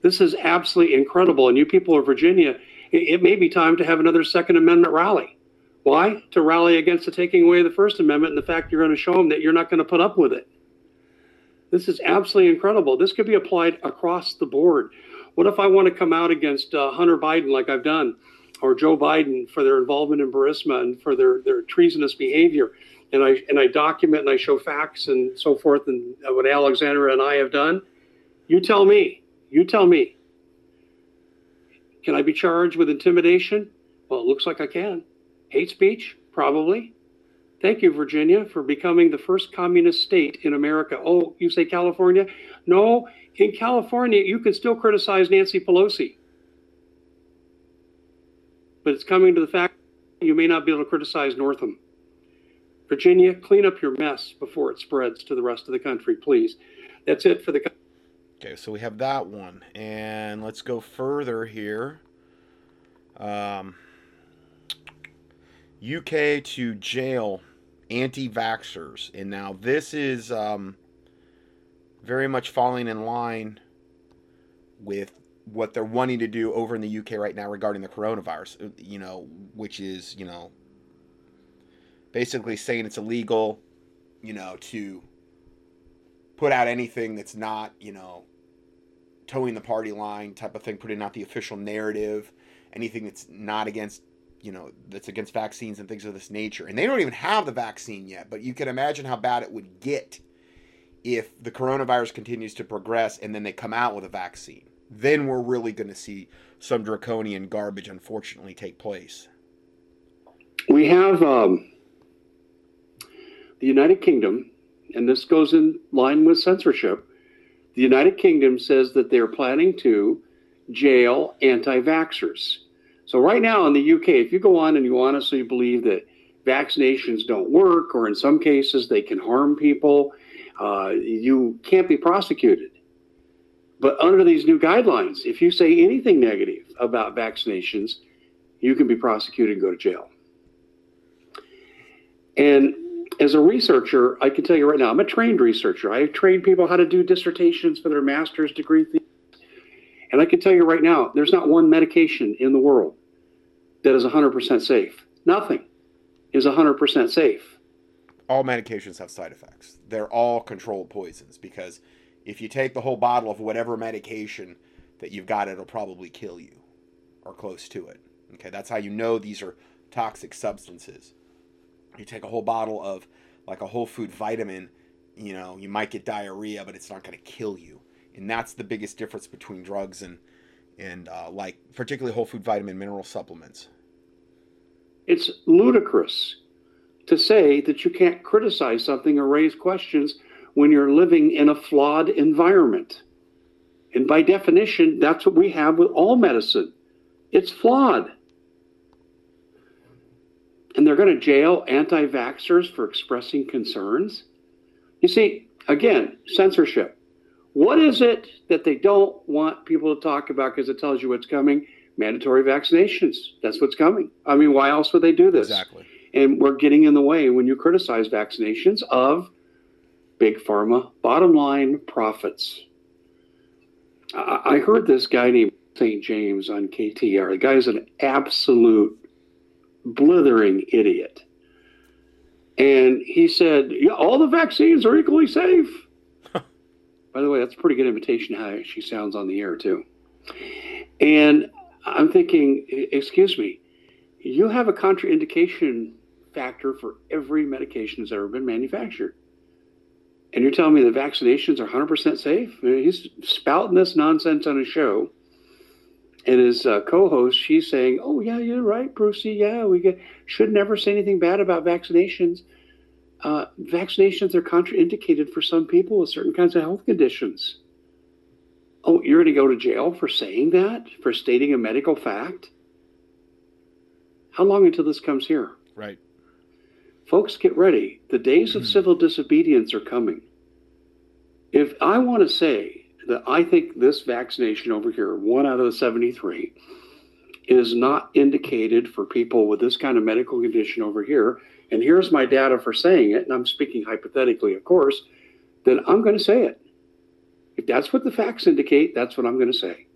This is absolutely incredible. And you people of Virginia, it, it may be time to have another Second Amendment rally. Why? To rally against the taking away of the First Amendment and the fact you're going to show them that you're not going to put up with it. This is absolutely incredible. This could be applied across the board. What if I want to come out against uh, Hunter Biden like I've done? Or Joe Biden for their involvement in Burisma and for their, their treasonous behavior. And I, and I document and I show facts and so forth and what Alexandra and I have done. You tell me. You tell me. Can I be charged with intimidation? Well, it looks like I can. Hate speech? Probably. Thank you, Virginia, for becoming the first communist state in America. Oh, you say California? No, in California, you can still criticize Nancy Pelosi but it's coming to the fact you may not be able to criticize Northam. Virginia, clean up your mess before it spreads to the rest of the country, please. That's it for the. Okay, so we have that one. And let's go further here. Um, UK to jail anti vaxxers. And now this is um, very much falling in line with what they're wanting to do over in the UK right now regarding the coronavirus, uh, you know, which is, you know, basically saying it's illegal, you know, to put out anything that's not, you know, toeing the party line type of thing, putting out the official narrative, anything that's not against, you know, that's against vaccines and things of this nature. And they don't even have the vaccine yet, but you can imagine how bad it would get if the coronavirus continues to progress and then they come out with a vaccine. Then we're really going to see some draconian garbage, unfortunately, take place. We have um, the United Kingdom, and this goes in line with censorship. The United Kingdom says that they're planning to jail anti vaxxers. So, right now in the UK, if you go on and you honestly believe that vaccinations don't work, or in some cases they can harm people, uh, you can't be prosecuted. But under these new guidelines, if you say anything negative about vaccinations, you can be prosecuted and go to jail. And as a researcher, I can tell you right now, I'm a trained researcher. I train people how to do dissertations for their master's degree. And I can tell you right now, there's not one medication in the world that is 100% safe. Nothing is 100% safe. All medications have side effects. They're all controlled poisons because if you take the whole bottle of whatever medication that you've got, it'll probably kill you or close to it. Okay, that's how you know these are toxic substances. You take a whole bottle of like a whole food vitamin, you know, you might get diarrhea, but it's not going to kill you. And that's the biggest difference between drugs and and uh, like particularly whole food vitamin mineral supplements. It's ludicrous to say that you can't criticize something or raise questions when you're living in a flawed environment. And by definition, that's what we have with all medicine. It's flawed. And they're going to jail anti vaxxers for expressing concerns. You see, again, censorship. What is it that they don't want people to talk about because it tells you what's coming? Mandatory vaccinations. That's what's coming. I mean, why else would they do this? Exactly. And we're getting in the way when you criticize vaccinations of big pharma, bottom line profits. I heard this guy named St. James on KTR. The guy's an absolute blithering idiot. And he said, yeah, all the vaccines are equally safe. By the way, that's a pretty good imitation how she sounds on the air, too. And I'm thinking, excuse me, you have a contraindication factor for every medication that's ever been manufactured. And you're telling me the vaccinations are 100% safe? I mean, he's spouting this nonsense on his show. And his uh, co-host, she's saying, "Oh yeah, you're right, Brucey. Yeah, we get, should never say anything bad about vaccinations. Uh, vaccinations are contraindicated for some people with certain kinds of health conditions. Oh, you're going to go to jail for saying that, for stating a medical fact? How long until this comes here? Right. Folks, get ready. The days of hmm. civil disobedience are coming. If I want to say that I think this vaccination over here, one out of the 73, is not indicated for people with this kind of medical condition over here, and here's my data for saying it, and I'm speaking hypothetically, of course, then I'm going to say it. If that's what the facts indicate, that's what I'm going to say.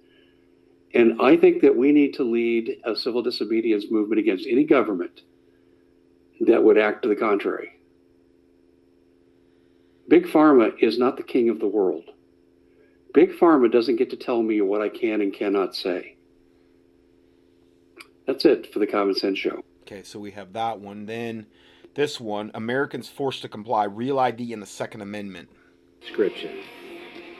And I think that we need to lead a civil disobedience movement against any government that would act to the contrary. Big Pharma is not the king of the world. Big Pharma doesn't get to tell me what I can and cannot say. That's it for the Common Sense Show. Okay, so we have that one. Then this one Americans forced to comply, Real ID and the Second Amendment. Description.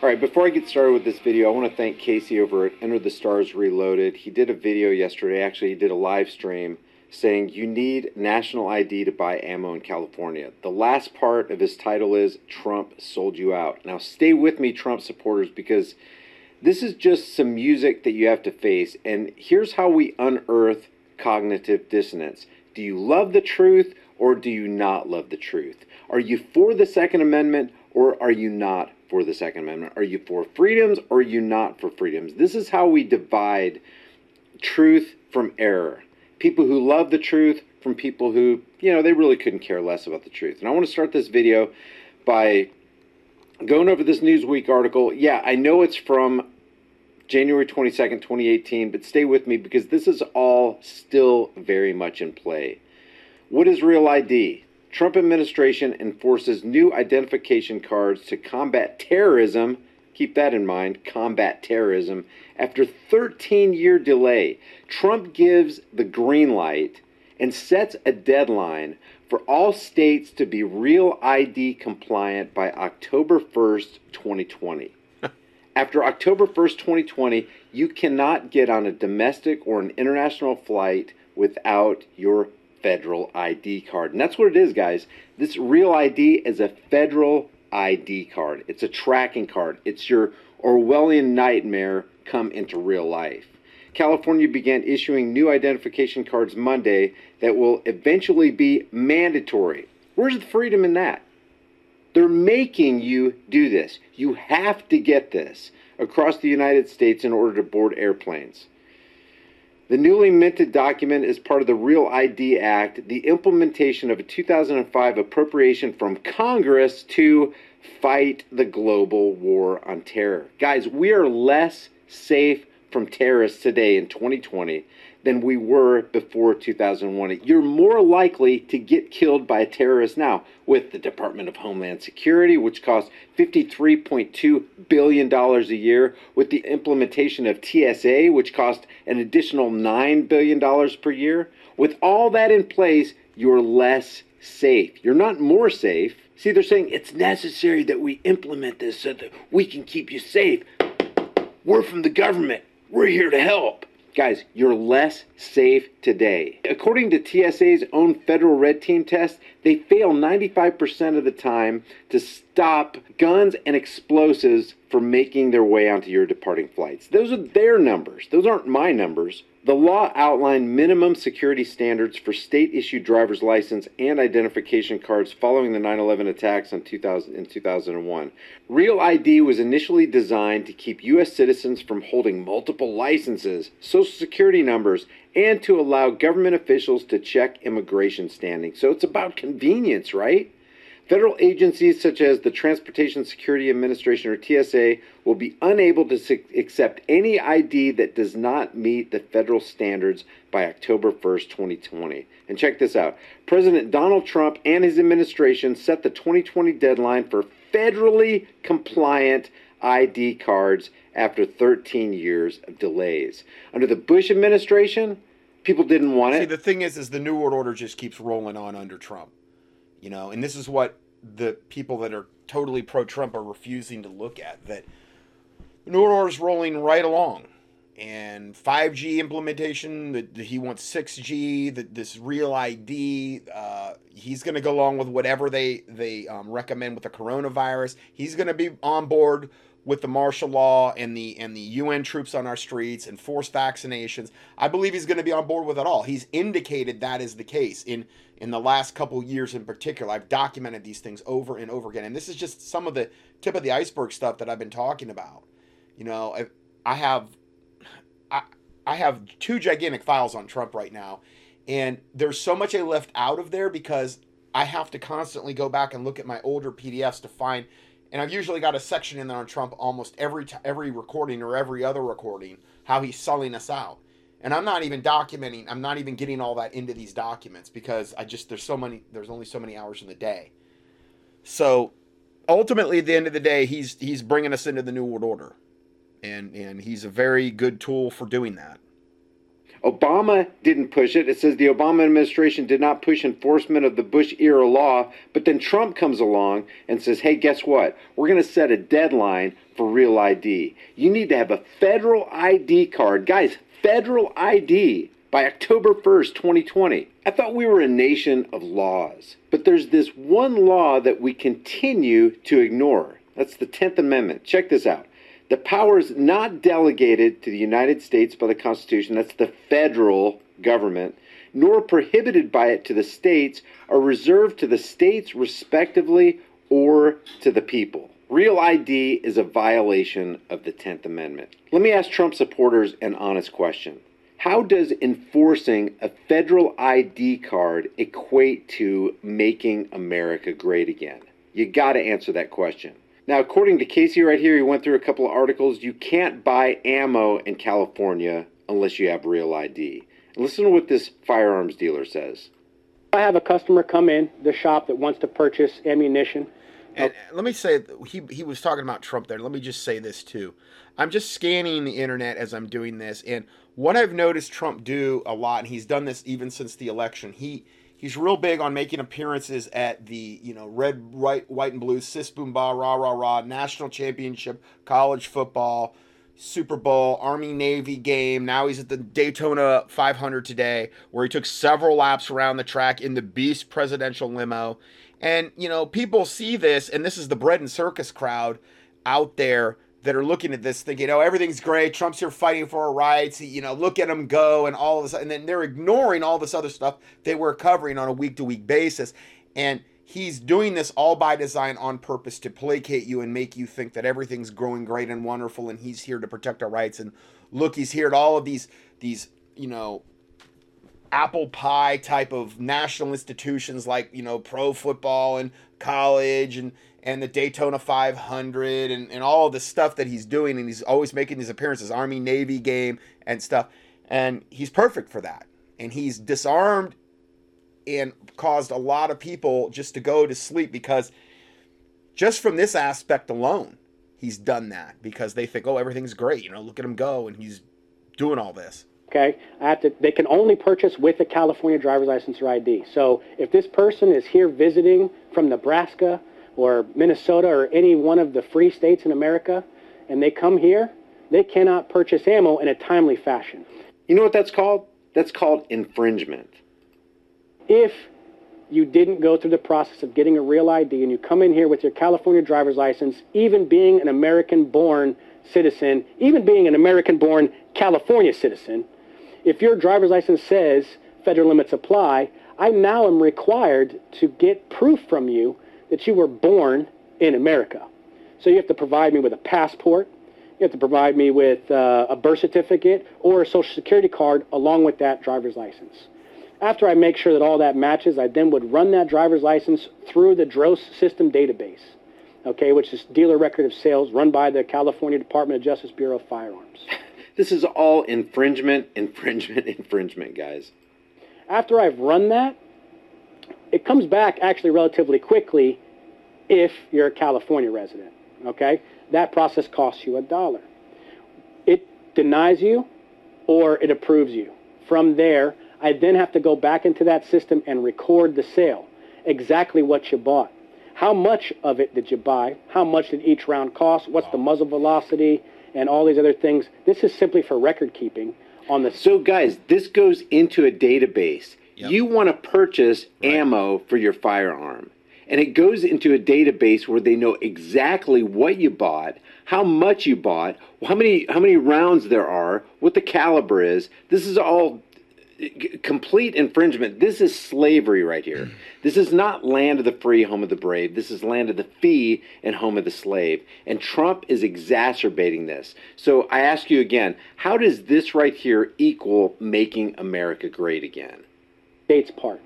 All right, before I get started with this video, I want to thank Casey over at Enter the Stars Reloaded. He did a video yesterday, actually, he did a live stream saying you need national ID to buy ammo in California. The last part of his title is Trump sold you out. Now, stay with me, Trump supporters, because this is just some music that you have to face. And here's how we unearth cognitive dissonance. Do you love the truth or do you not love the truth? Are you for the Second Amendment or are you not for the Second Amendment? Are you for freedoms or are you not for freedoms? This is how we divide truth from error people who love the truth from people who, you know, they really couldn't care less about the truth. And I want to start this video by going over this Newsweek article. Yeah, I know it's from January 22nd, 2018, but stay with me because this is all still very much in play. What is Real ID? Trump administration enforces new identification cards to combat terrorism keep that in mind, combat terrorism. After 13 year delay, Trump gives the green light and sets a deadline for all states to be real ID compliant by October 1st, 2020. After October 1st, 2020, you cannot get on a domestic or an international flight without your federal ID card. And that's what it is, guys. This real ID is a federal ID card. It's a tracking card. It's your Orwellian nightmare come into real life. California began issuing new identification cards Monday that will eventually be mandatory. Where's the freedom in that? They're making you do this. You have to get this across the United States in order to board airplanes. The newly minted document is part of the Real ID Act, the implementation of a 2005 appropriation from Congress to fight the global war on terror. Guys, we are less safe from terrorists today in 2020 than we were before 2001. You're more likely to get killed by a terrorist now with the Department of Homeland Security, which costs $53.2 billion a year, with the implementation of TSA, which costs an additional $9 billion per year. With all that in place, you're less safe. You're not more safe. See, they're saying it's necessary that we implement this so that we can keep you safe. We're from the government. We're here to help. Guys, you're less safe today. According to TSA's own federal red team test, they fail 95% of the time to stop guns and explosives from making their way onto your departing flights. Those are their numbers, those aren't my numbers. The law outlined minimum security standards for state issued driver's license and identification cards following the 9 11 attacks in 2000, in 2001. Real ID was initially designed to keep U.S. citizens from holding multiple licenses, social security numbers, and to allow government officials to check immigration standing. So it's about convenience, right? Federal agencies such as the Transportation Security Administration or TSA will be unable to accept any ID that does not meet the federal standards by October 1st, 2020. And check this out President Donald Trump and his administration set the 2020 deadline for federally compliant ID cards after 13 years of delays. Under the Bush administration, people didn't want it. See, the thing is, is the New World Order just keeps rolling on under Trump. You know, and this is what the people that are totally pro-Trump are refusing to look at. That the New World Order is rolling right along, and 5G implementation. That he wants 6G. That this real ID. Uh, he's going to go along with whatever they they um, recommend with the coronavirus. He's going to be on board with the martial law and the and the UN troops on our streets and forced vaccinations. I believe he's going to be on board with it all. He's indicated that is the case in in the last couple years in particular. I've documented these things over and over again, and this is just some of the tip of the iceberg stuff that I've been talking about. You know, I, I have I I have two gigantic files on Trump right now, and there's so much I left out of there because I have to constantly go back and look at my older PDFs to find and I've usually got a section in there on Trump almost every t- every recording or every other recording how he's selling us out. And I'm not even documenting. I'm not even getting all that into these documents because I just there's so many there's only so many hours in the day. So ultimately at the end of the day he's he's bringing us into the new world order. And and he's a very good tool for doing that. Obama didn't push it. It says the Obama administration did not push enforcement of the Bush era law, but then Trump comes along and says, hey, guess what? We're going to set a deadline for real ID. You need to have a federal ID card. Guys, federal ID by October 1st, 2020. I thought we were a nation of laws, but there's this one law that we continue to ignore. That's the 10th Amendment. Check this out. The powers not delegated to the United States by the Constitution, that's the federal government, nor prohibited by it to the states, are reserved to the states respectively or to the people. Real ID is a violation of the 10th Amendment. Let me ask Trump supporters an honest question. How does enforcing a federal ID card equate to making America great again? You got to answer that question. Now, according to Casey right here, he went through a couple of articles. You can't buy ammo in California unless you have real ID. Listen to what this firearms dealer says. I have a customer come in the shop that wants to purchase ammunition. And uh, let me say, he he was talking about Trump there. Let me just say this too. I'm just scanning the internet as I'm doing this, and what I've noticed Trump do a lot, and he's done this even since the election. He he's real big on making appearances at the you know red, white, white and blue, sis boom ba rah rah rah national championship, college football, Super Bowl, Army Navy game. Now he's at the Daytona 500 today, where he took several laps around the track in the Beast presidential limo. And, you know, people see this, and this is the bread and circus crowd out there that are looking at this thinking, oh, everything's great. Trump's here fighting for our rights. You know, look at him go and all of this. And then they're ignoring all this other stuff that we're covering on a week to week basis. And he's doing this all by design on purpose to placate you and make you think that everything's growing great and wonderful and he's here to protect our rights. And look, he's here at all of these, these, you know, apple pie type of national institutions like you know pro football and college and and the Daytona 500 and, and all the stuff that he's doing and he's always making these appearances army navy game and stuff and he's perfect for that and he's disarmed and caused a lot of people just to go to sleep because just from this aspect alone he's done that because they think oh everything's great you know look at him go and he's doing all this Okay, to. They can only purchase with a California driver's license or ID. So if this person is here visiting from Nebraska or Minnesota or any one of the free states in America, and they come here, they cannot purchase ammo in a timely fashion. You know what that's called? That's called infringement. If you didn't go through the process of getting a real ID and you come in here with your California driver's license, even being an American-born citizen, even being an American-born California citizen if your driver's license says federal limits apply, I now am required to get proof from you that you were born in America. So you have to provide me with a passport, you have to provide me with uh, a birth certificate or a social security card along with that driver's license. After I make sure that all that matches, I then would run that driver's license through the DROS system database, okay, which is dealer record of sales run by the California Department of Justice Bureau of Firearms. This is all infringement, infringement, infringement, guys. After I've run that, it comes back actually relatively quickly if you're a California resident. Okay? That process costs you a dollar. It denies you or it approves you. From there, I then have to go back into that system and record the sale. Exactly what you bought. How much of it did you buy? How much did each round cost? What's the muzzle velocity? and all these other things. This is simply for record keeping on the. So, guys, this goes into a database. Yep. You want to purchase right. ammo for your firearm, and it goes into a database where they know exactly what you bought, how much you bought, how many how many rounds there are, what the caliber is. This is all complete infringement. This is slavery right here. This is not land of the free, home of the brave. This is land of the fee and home of the slave. And Trump is exacerbating this. So I ask you again, how does this right here equal making America great again? States part.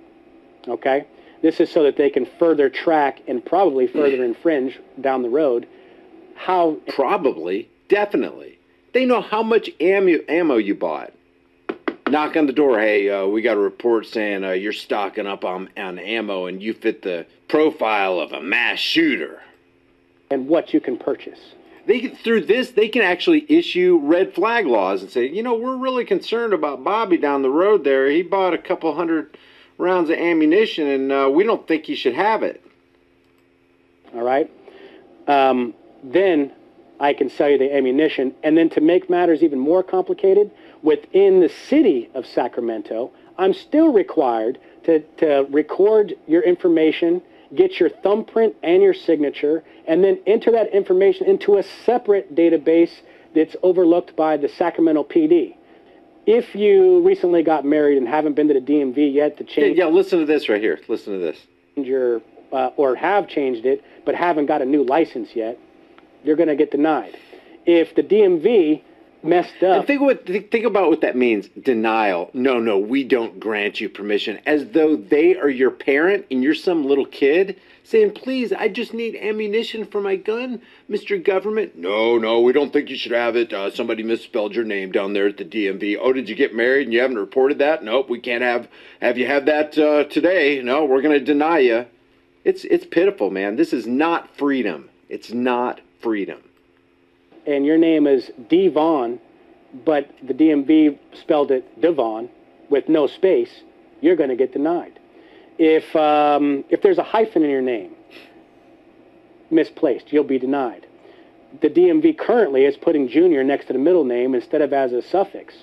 Okay? This is so that they can further track and probably further infringe down the road how probably, definitely. They know how much ammo, ammo you bought knock on the door. Hey, uh, we got a report saying uh, you're stocking up on, on ammo and you fit the profile of a mass shooter. And what you can purchase. They through this they can actually issue red flag laws and say, you know, we're really concerned about Bobby down the road there. He bought a couple hundred rounds of ammunition, and uh, we don't think he should have it. All right. Um, then I can sell you the ammunition, and then to make matters even more complicated, within the city of Sacramento, I'm still required to, to record your information, get your thumbprint and your signature, and then enter that information into a separate database that's overlooked by the Sacramento PD. If you recently got married and haven't been to the DMV yet to change, yeah, yeah listen to this right here. Listen to this. Your uh, or have changed it, but haven't got a new license yet, you're going to get denied. If the DMV messed up. And think what think about what that means. Denial. No, no, we don't grant you permission. As though they are your parent and you're some little kid saying, "Please, I just need ammunition for my gun, Mr. Government." No, no, we don't think you should have it. Uh, somebody misspelled your name down there at the DMV. Oh, did you get married and you haven't reported that? Nope, we can't have have you have that uh, today. No, we're to deny you. It's it's pitiful, man. This is not freedom. It's not freedom. And your name is Devon, but the DMV spelled it Devon with no space. You're going to get denied. If um, if there's a hyphen in your name, misplaced, you'll be denied. The DMV currently is putting junior next to the middle name instead of as a suffix.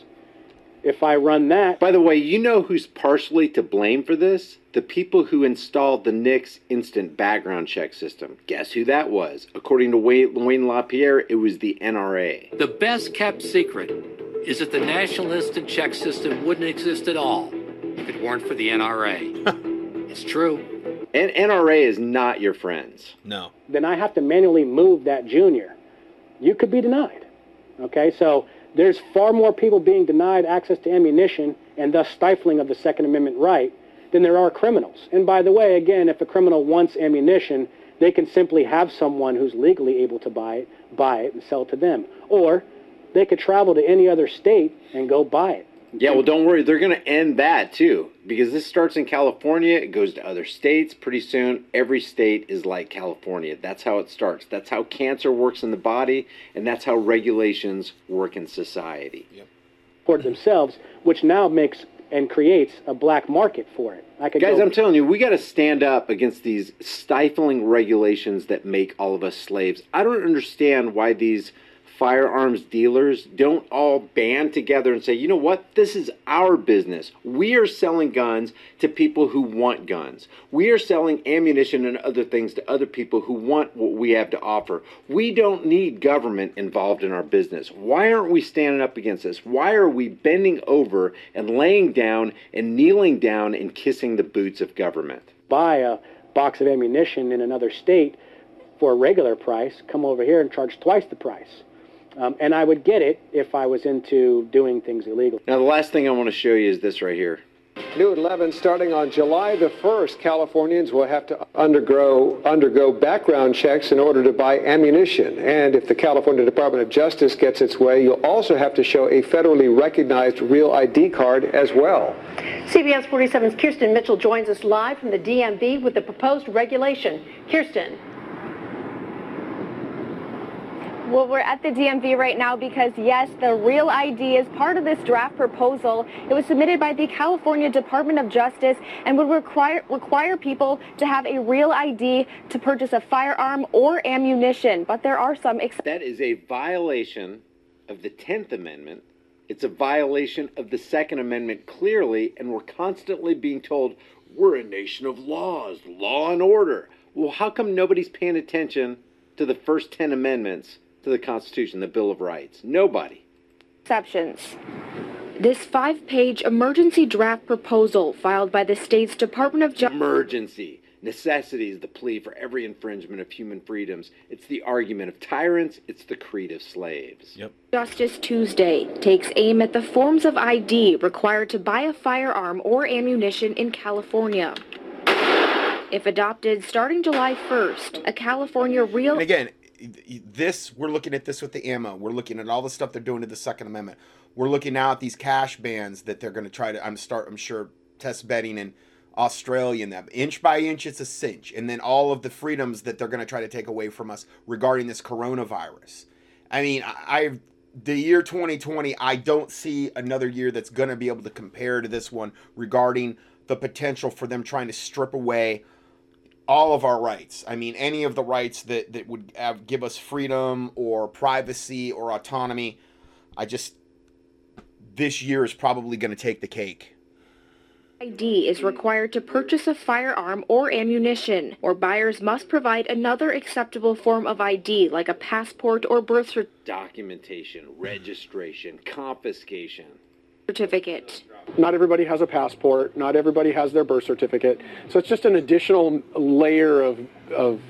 If I run that, By the way, you know who's partially to blame for this? The people who installed the NICS instant background check system. Guess who that was? According to Wayne, Wayne LaPierre, it was the NRA. The best kept secret is that the National Instant Check System wouldn't exist at all if it weren't for the NRA. it's true. And NRA is not your friends. No. then I have to manually move that junior. You could be denied. Okay, so there's far more people being denied access to ammunition and thus stifling of the Second Amendment right than there are criminals. And by the way, again, if a criminal wants ammunition, they can simply have someone who's legally able to buy it, buy it and sell it to them. Or they could travel to any other state and go buy it. Yeah, well, don't worry. They're going to end that too because this starts in California. It goes to other states. Pretty soon, every state is like California. That's how it starts. That's how cancer works in the body, and that's how regulations work in society. Yep. for themselves, which now makes and creates a black market for it. I could Guys, go, I'm telling you, we got to stand up against these stifling regulations that make all of us slaves. I don't understand why these firearms dealers don't all band together and say, you know what, this is our business. We are selling guns to people who want guns. We are selling ammunition and other things to other people who want what we have to offer. We don't need government involved in our business. Why aren't we standing up against this? Why are we bending over and laying down and kneeling down and kissing the boots of government? buy a box of ammunition in another state for a regular price, come over here and charge twice the price. Um, and I would get it if I was into doing things illegal. Now, the last thing I want to show you is this right here. New at 11, starting on July the 1st, Californians will have to undergo, undergo background checks in order to buy ammunition. And if the California Department of Justice gets its way, you'll also have to show a federally recognized real ID card as well. CBS 47's Kirsten Mitchell joins us live from the DMV with the proposed regulation. Kirsten. Well, we're at the DMV right now because, yes, the Real ID is part of this draft proposal. It was submitted by the California Department of Justice and would require, require people to have a Real ID to purchase a firearm or ammunition. But there are some exceptions. That is a violation of the 10th Amendment. It's a violation of the Second Amendment clearly, and we're constantly being told we're a nation of laws, law and order. Well, how come nobody's paying attention to the first 10 amendments to the Constitution, the Bill of Rights? Nobody. exceptions. This five-page emergency draft proposal filed by the state's Department of Justice Emergency. Necessity is the plea for every infringement of human freedoms. It's the argument of tyrants, it's the creed of slaves. Yep. Justice Tuesday takes aim at the forms of ID required to buy a firearm or ammunition in California. If adopted starting July 1st, a California real And again, this we're looking at this with the ammo. We're looking at all the stuff they're doing to the Second Amendment. We're looking now at these cash bans that they're going to try to. I'm start. I'm sure test betting in Australia and that inch by inch, it's a cinch. And then all of the freedoms that they're going to try to take away from us regarding this coronavirus. I mean, I, I've the year 2020. I don't see another year that's going to be able to compare to this one regarding the potential for them trying to strip away all of our rights. I mean, any of the rights that, that would have, give us freedom or privacy or autonomy. I just, this year is probably going to take the cake. ID is required to purchase a firearm or ammunition, or buyers must provide another acceptable form of ID like a passport or birth cer- Documentation, registration, confiscation. Certificate. Not everybody has a passport. Not everybody has their birth certificate. So it's just an additional layer of, of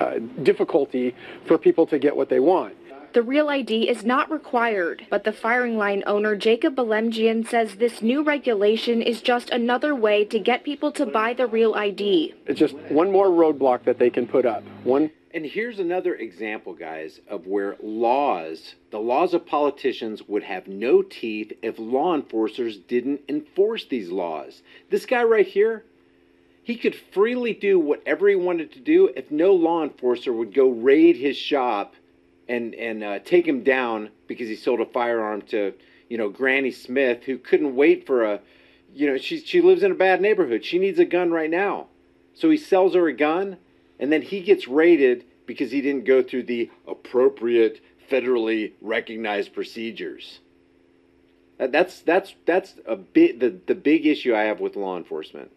uh, difficulty for people to get what they want. The real ID is not required, but the firing line owner Jacob Belemgian says this new regulation is just another way to get people to buy the real ID. It's just one more roadblock that they can put up. One And here's another example, guys, of where laws, the laws of politicians, would have no teeth if law enforcers didn't enforce these laws. This guy right here, He could freely do whatever he wanted to do if no law enforcer would go raid his shop and and uh, take him down because he sold a firearm to you know Granny Smith who couldn't wait for a you know she she lives in a bad neighborhood. She needs a gun right now. So he sells her a gun and then he gets raided because he didn't go through the appropriate federally recognized procedures. That's that's that's a bit the, the big issue I have with law enforcement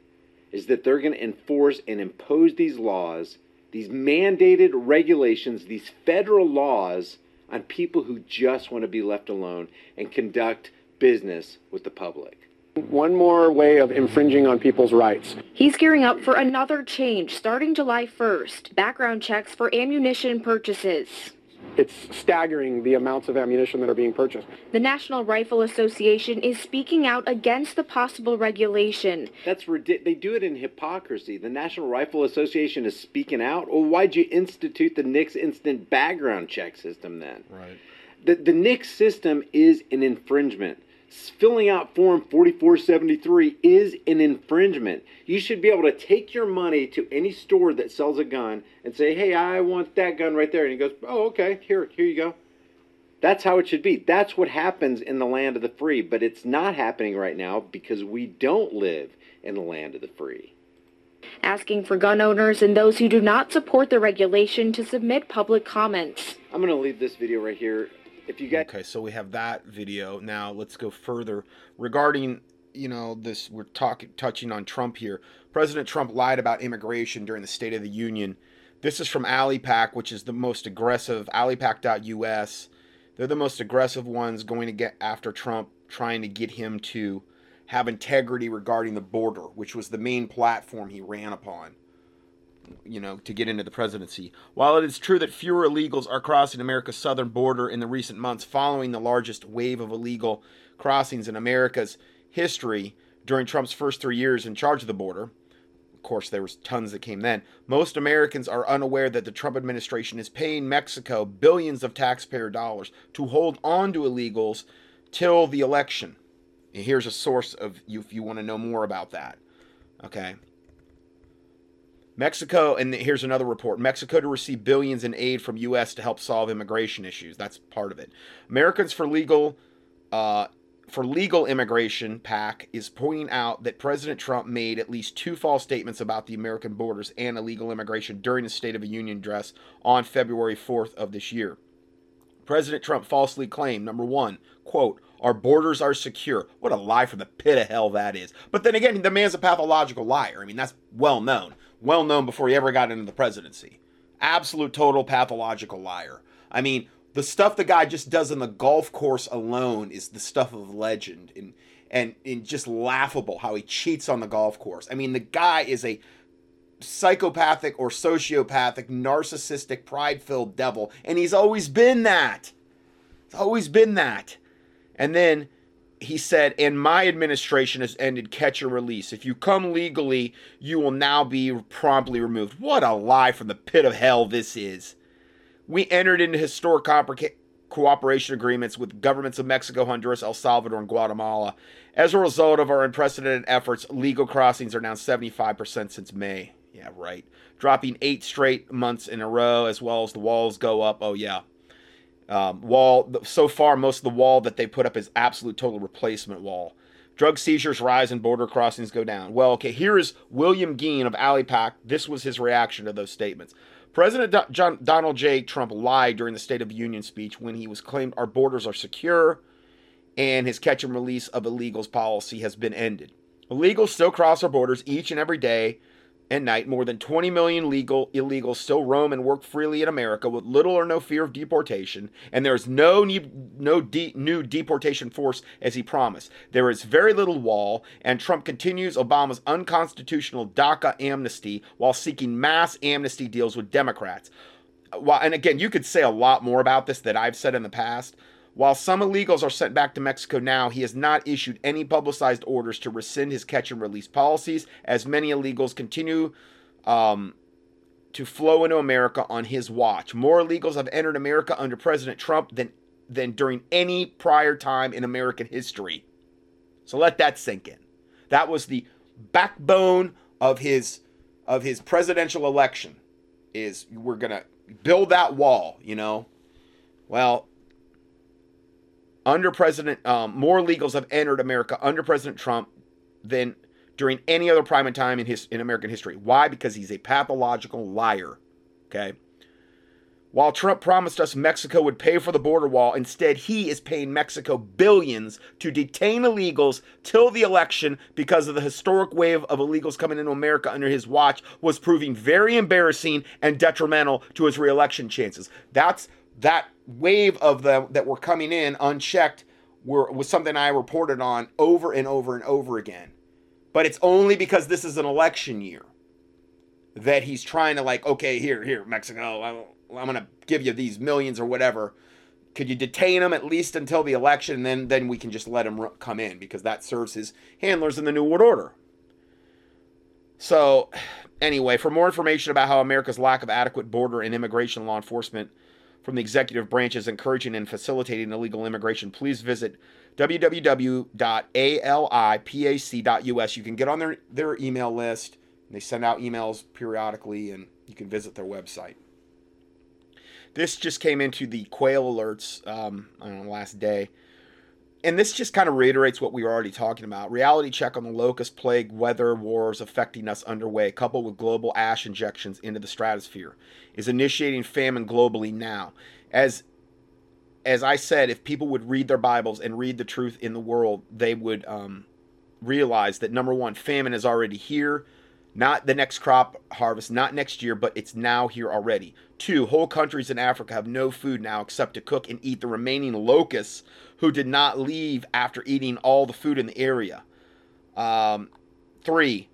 is that they're going to enforce and impose these laws, these mandated regulations, these federal laws on people who just want to be left alone and conduct business with the public. One more way of infringing on people's rights. He's gearing up for another change starting July 1st. Background checks for ammunition purchases. It's staggering the amounts of ammunition that are being purchased. The National Rifle Association is speaking out against the possible regulation. That's ridiculous. They do it in hypocrisy. The National Rifle Association is speaking out. Well, why'd you institute the NICS instant background check system then? Right. The, the NICS system is an infringement filling out form 4473 is an infringement. You should be able to take your money to any store that sells a gun and say, "Hey, I want that gun right there." And he goes, "Oh, okay. Here, here you go." That's how it should be. That's what happens in the land of the free, but it's not happening right now because we don't live in the land of the free. Asking for gun owners and those who do not support the regulation to submit public comments. I'm going to leave this video right here if you get okay so we have that video. Now let's go further. Regarding you know this we're talking touching on trump here. President trump lied about immigration during the state of the union. This is from AliPac, which is the most aggressive alipac.us they're the most aggressive ones going to get after trump trying to get him to have integrity regarding the border which was the main platform he ran upon you know, to get into the presidency. While it is true that fewer illegals are crossing America's southern border in the recent months following the largest wave of illegal crossings in America's history during Trump's first three years in charge of the border, of course, there was tons that came then. Most Americans are unaware that the Trump administration is paying Mexico billions of taxpayer dollars to hold on to illegals till the election. Here's a source of you if you want to know more about that. Okay. Mexico, and here's another report Mexico to receive billions in aid from U.S. to help solve immigration issues. That's part of it. Americans for Legal. Uh, for legal immigration PAC is pointing out that President Trump made at least two false statements about the American borders and illegal immigration during the State of the Union address on February 4th of this year. President Trump falsely claimed number one, quote, our borders are secure. What a lie from the pit of hell that is. But then again, the man's a pathological liar. I mean, that's well known well known before he ever got into the presidency. Absolute total pathological liar. I mean, the stuff the guy just does on the golf course alone is the stuff of legend and and, and just laughable how he cheats on the golf course. I mean, the guy is a psychopathic or sociopathic, narcissistic, pride-filled devil, and he's always been that. It's always been that. And then he said, and my administration has ended catch and release. If you come legally, you will now be promptly removed. What a lie from the pit of hell this is. We entered into historic cooperation agreements with governments of Mexico, Honduras, El Salvador, and Guatemala. As a result of our unprecedented efforts, legal crossings are down 75% since May. Yeah, right. Dropping eight straight months in a row, as well as the walls go up. Oh, yeah. Um, wall so far, most of the wall that they put up is absolute total replacement wall. Drug seizures rise and border crossings go down. Well, okay, here is William Gheen of AliPac. This was his reaction to those statements. President Do- John, Donald J. Trump lied during the State of the Union speech when he was claimed our borders are secure and his catch and release of illegals policy has been ended. Illegals still cross our borders each and every day and night, more than 20 million legal illegals still roam and work freely in America with little or no fear of deportation, and there is no no de- new deportation force as he promised. There is very little wall, and Trump continues Obama's unconstitutional DACA amnesty while seeking mass amnesty deals with Democrats. Well, and again, you could say a lot more about this that I've said in the past. While some illegals are sent back to Mexico now, he has not issued any publicized orders to rescind his catch and release policies, as many illegals continue um, to flow into America on his watch. More illegals have entered America under President Trump than, than during any prior time in American history. So let that sink in. That was the backbone of his of his presidential election is we're gonna build that wall. You know, well, under President, um, more illegals have entered America under President Trump than during any other prime in time in his in American history. Why? Because he's a pathological liar. Okay. While Trump promised us Mexico would pay for the border wall, instead he is paying Mexico billions to detain illegals till the election because of the historic wave of illegals coming into America under his watch was proving very embarrassing and detrimental to his reelection chances. That's that wave of them that were coming in unchecked were was something I reported on over and over and over again. But it's only because this is an election year that he's trying to like, okay, here, here, Mexico, I'm, I'm gonna give you these millions or whatever. Could you detain him at least until the election, and then then we can just let him come in because that serves his handlers in the New World Order. So, anyway, for more information about how America's lack of adequate border and immigration law enforcement from the executive branch is encouraging and facilitating illegal immigration, please visit www.alipac.us. You can get on their, their email list. They send out emails periodically, and you can visit their website. This just came into the Quayle alerts um, on the last day. And this just kind of reiterates what we were already talking about. Reality check on the locust plague weather wars affecting us underway, coupled with global ash injections into the stratosphere, is initiating famine globally now. As as I said, if people would read their Bibles and read the truth in the world, they would um, realize that number one, famine is already here. Not the next crop harvest, not next year, but it's now here already. Two, whole countries in Africa have no food now except to cook and eat the remaining locusts who did not leave after eating all the food in the area. Um, three,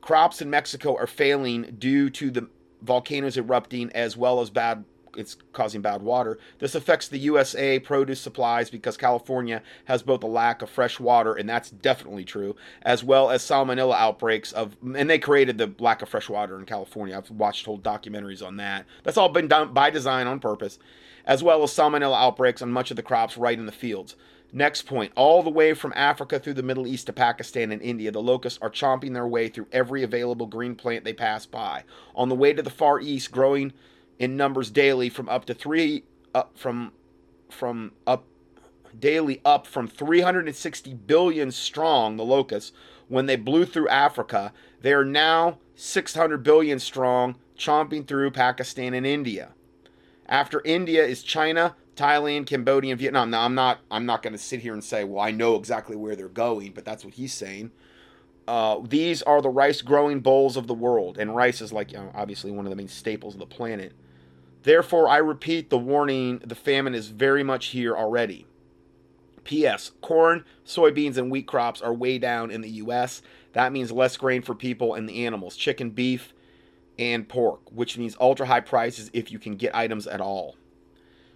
crops in Mexico are failing due to the volcanoes erupting as well as bad it's causing bad water. This affects the USA produce supplies because California has both a lack of fresh water, and that's definitely true, as well as salmonella outbreaks of, and they created the lack of fresh water in California. I've watched whole documentaries on that. That's all been done by design on purpose, as well as salmonella outbreaks on much of the crops right in the fields. Next point, all the way from Africa through the Middle East to Pakistan and India, the locusts are chomping their way through every available green plant they pass by. On the way to the Far East, growing in numbers daily from up to three up from from up daily up from 360 billion strong the locusts when they blew through Africa. They are now 600 billion strong chomping through Pakistan and India. After India is China Thailand Cambodia and Vietnam. Now I'm not I'm not going to sit here and say well I know exactly where they're going but that's what he's saying. Uh, these are the rice growing bowls of the world and rice is like you know, obviously one of the main staples of the planet Therefore, I repeat the warning the famine is very much here already. P.S. Corn, soybeans, and wheat crops are way down in the U.S. That means less grain for people and the animals chicken, beef, and pork, which means ultra high prices if you can get items at all.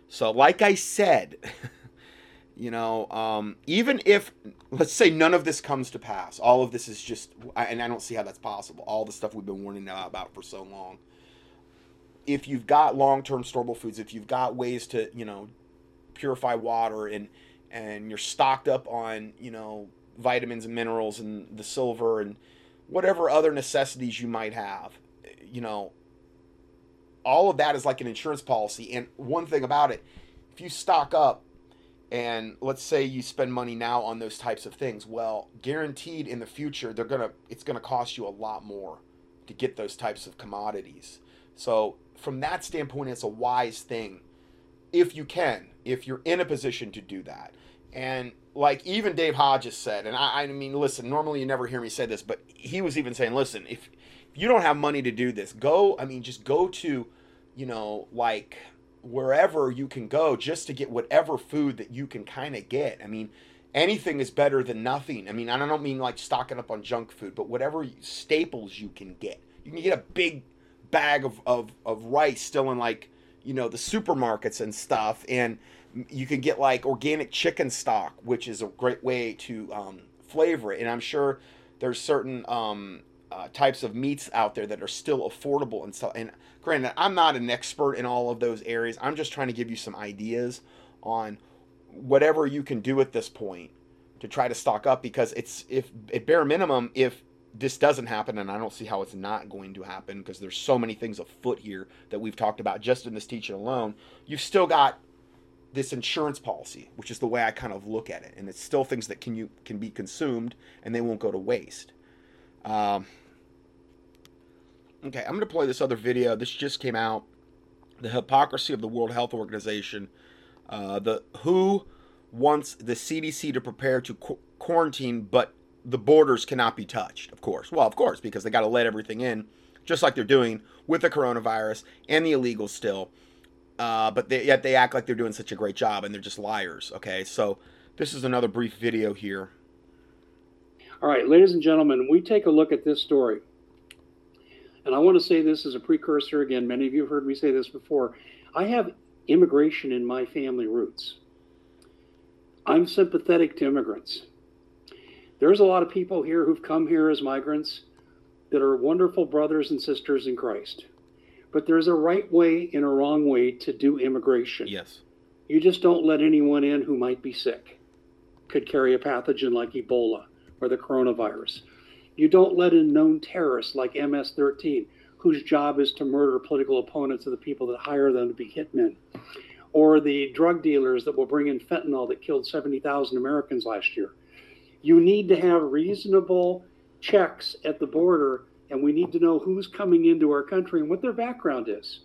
So, like I said, you know, um, even if, let's say, none of this comes to pass, all of this is just, and I don't see how that's possible, all the stuff we've been warning about for so long if you've got long-term storable foods, if you've got ways to, you know, purify water and and you're stocked up on, you know, vitamins and minerals and the silver and whatever other necessities you might have, you know, all of that is like an insurance policy. And one thing about it, if you stock up and let's say you spend money now on those types of things, well, guaranteed in the future they're going to it's going to cost you a lot more to get those types of commodities. So from that standpoint, it's a wise thing if you can, if you're in a position to do that. And like even Dave Hodges said, and I, I mean, listen, normally you never hear me say this, but he was even saying, listen, if, if you don't have money to do this, go, I mean, just go to, you know, like wherever you can go just to get whatever food that you can kind of get. I mean, anything is better than nothing. I mean, I don't mean like stocking up on junk food, but whatever staples you can get. You can get a big bag of, of, of rice still in like you know the supermarkets and stuff and you can get like organic chicken stock which is a great way to um, flavor it. And i'm sure there's certain um, uh, types of meats out there that are still affordable and stuff. And granted i'm not an expert in all of those areas. I'm just trying to give you some ideas on whatever you can do at this point to try to stock up because it's if at bare minimum if this doesn't happen, and I don't see how it's not going to happen because there's so many things afoot here that we've talked about just in this teaching alone. You've still got this insurance policy, which is the way I kind of look at it, and it's still things that can you can be consumed and they won't go to waste. Um, okay, I'm going to play this other video. This just came out. The hypocrisy of the World Health Organization. Uh, the WHO wants the CDC to prepare to qu- quarantine, but the borders cannot be touched, of course. Well, of course, because they got to let everything in, just like they're doing with the coronavirus and the illegals still. Uh, but they, yet they act like they're doing such a great job and they're just liars. Okay, so this is another brief video here. All right, ladies and gentlemen, we take a look at this story. And I want to say this as a precursor again. Many of you have heard me say this before. I have immigration in my family roots. I'm sympathetic to immigrants. There's a lot of people here who've come here as migrants that are wonderful brothers and sisters in Christ. But there's a right way and a wrong way to do immigration. Yes. You just don't let anyone in who might be sick, could carry a pathogen like Ebola or the coronavirus. You don't let in known terrorists like MS 13, whose job is to murder political opponents of the people that hire them to be hitmen, or the drug dealers that will bring in fentanyl that killed 70,000 Americans last year. You need to have reasonable checks at the border, and we need to know who's coming into our country and what their background is.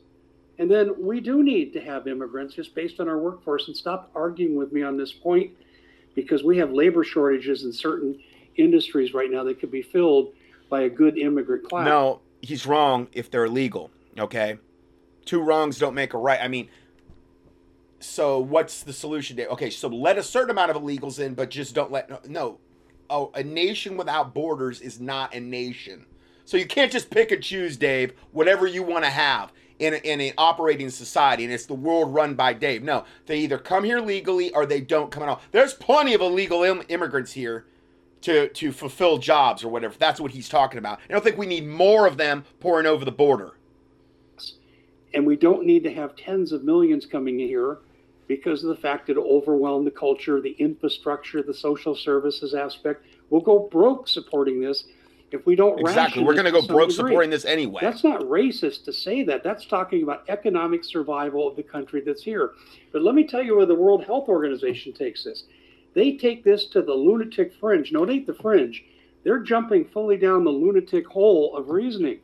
And then we do need to have immigrants just based on our workforce. And stop arguing with me on this point because we have labor shortages in certain industries right now that could be filled by a good immigrant class. No, he's wrong if they're illegal. Okay, two wrongs don't make a right. I mean, so what's the solution? Okay, so let a certain amount of illegals in, but just don't let no. Oh, a nation without borders is not a nation. So you can't just pick and choose, Dave, whatever you want to have in, a, in an operating society, and it's the world run by Dave. No, they either come here legally or they don't come at all. There's plenty of illegal Im- immigrants here to to fulfill jobs or whatever. That's what he's talking about. I don't think we need more of them pouring over the border. And we don't need to have tens of millions coming in here because of the fact that it overwhelm the culture, the infrastructure, the social services aspect. We'll go broke supporting this if we don't exactly. We're going to go broke degree. supporting this anyway. That's not racist to say that. That's talking about economic survival of the country that's here. But let me tell you where the World Health Organization takes this. They take this to the lunatic fringe. No, it ain't the fringe. They're jumping fully down the lunatic hole of reasoning.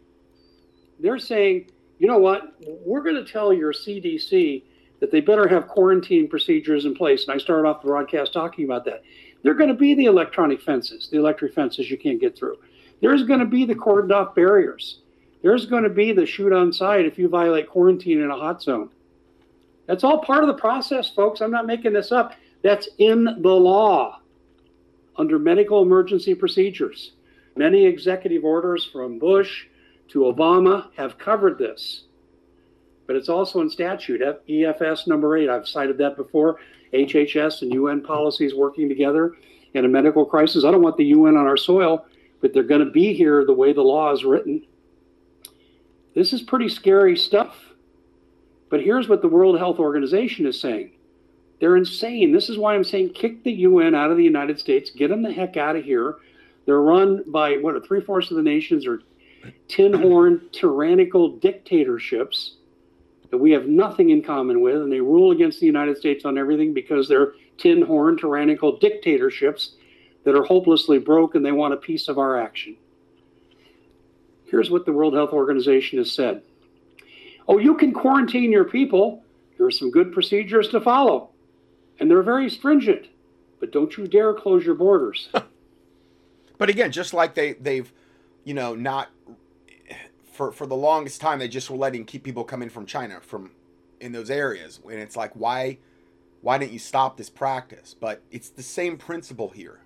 They're saying, you know what? We're going to tell your CDC that they better have quarantine procedures in place. And I started off the broadcast talking about that. They're going to be the electronic fences, the electric fences you can't get through. There's going to be the cordoned off barriers. There's going to be the shoot on sight if you violate quarantine in a hot zone. That's all part of the process, folks. I'm not making this up. That's in the law under medical emergency procedures. Many executive orders from Bush to Obama have covered this but it's also in statute. EFS number eight, I've cited that before. HHS and UN policies working together in a medical crisis. I don't want the UN on our soil, but they're going to be here the way the law is written. This is pretty scary stuff. But here's what the World Health Organization is saying they're insane. This is why I'm saying kick the UN out of the United States, get them the heck out of here. They're run by what, three fourths of the nations are tin horn, tyrannical dictatorships that we have nothing in common with, and they rule against the United States on everything because they're tin horn, tyrannical dictatorships that are hopelessly broke and they want a piece of our action. Here's what the World Health Organization has said Oh, you can quarantine your people. There are some good procedures to follow, and they're very stringent, but don't you dare close your borders. but again, just like they, they've, you know, not for for the longest time they just were letting keep people coming from China from in those areas. And it's like why why didn't you stop this practice? But it's the same principle here.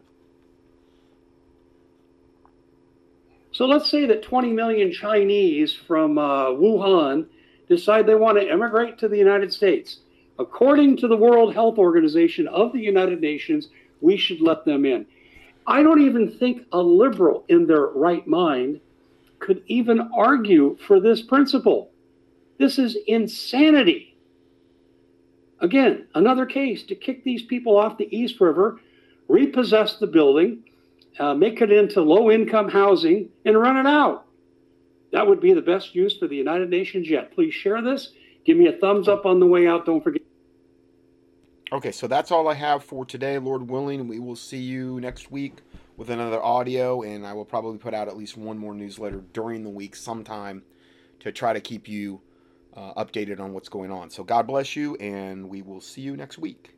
So let's say that 20 million Chinese from uh, Wuhan decide they want to immigrate to the United States. According to the World Health Organization of the United Nations we should let them in. I don't even think a liberal in their right mind could even argue for this principle. This is insanity. Again, another case to kick these people off the East River, repossess the building, uh, make it into low income housing, and run it out. That would be the best use for the United Nations yet. Please share this. Give me a thumbs up on the way out. Don't forget. Okay, so that's all I have for today. Lord willing, we will see you next week with another audio, and I will probably put out at least one more newsletter during the week sometime to try to keep you uh, updated on what's going on. So God bless you, and we will see you next week.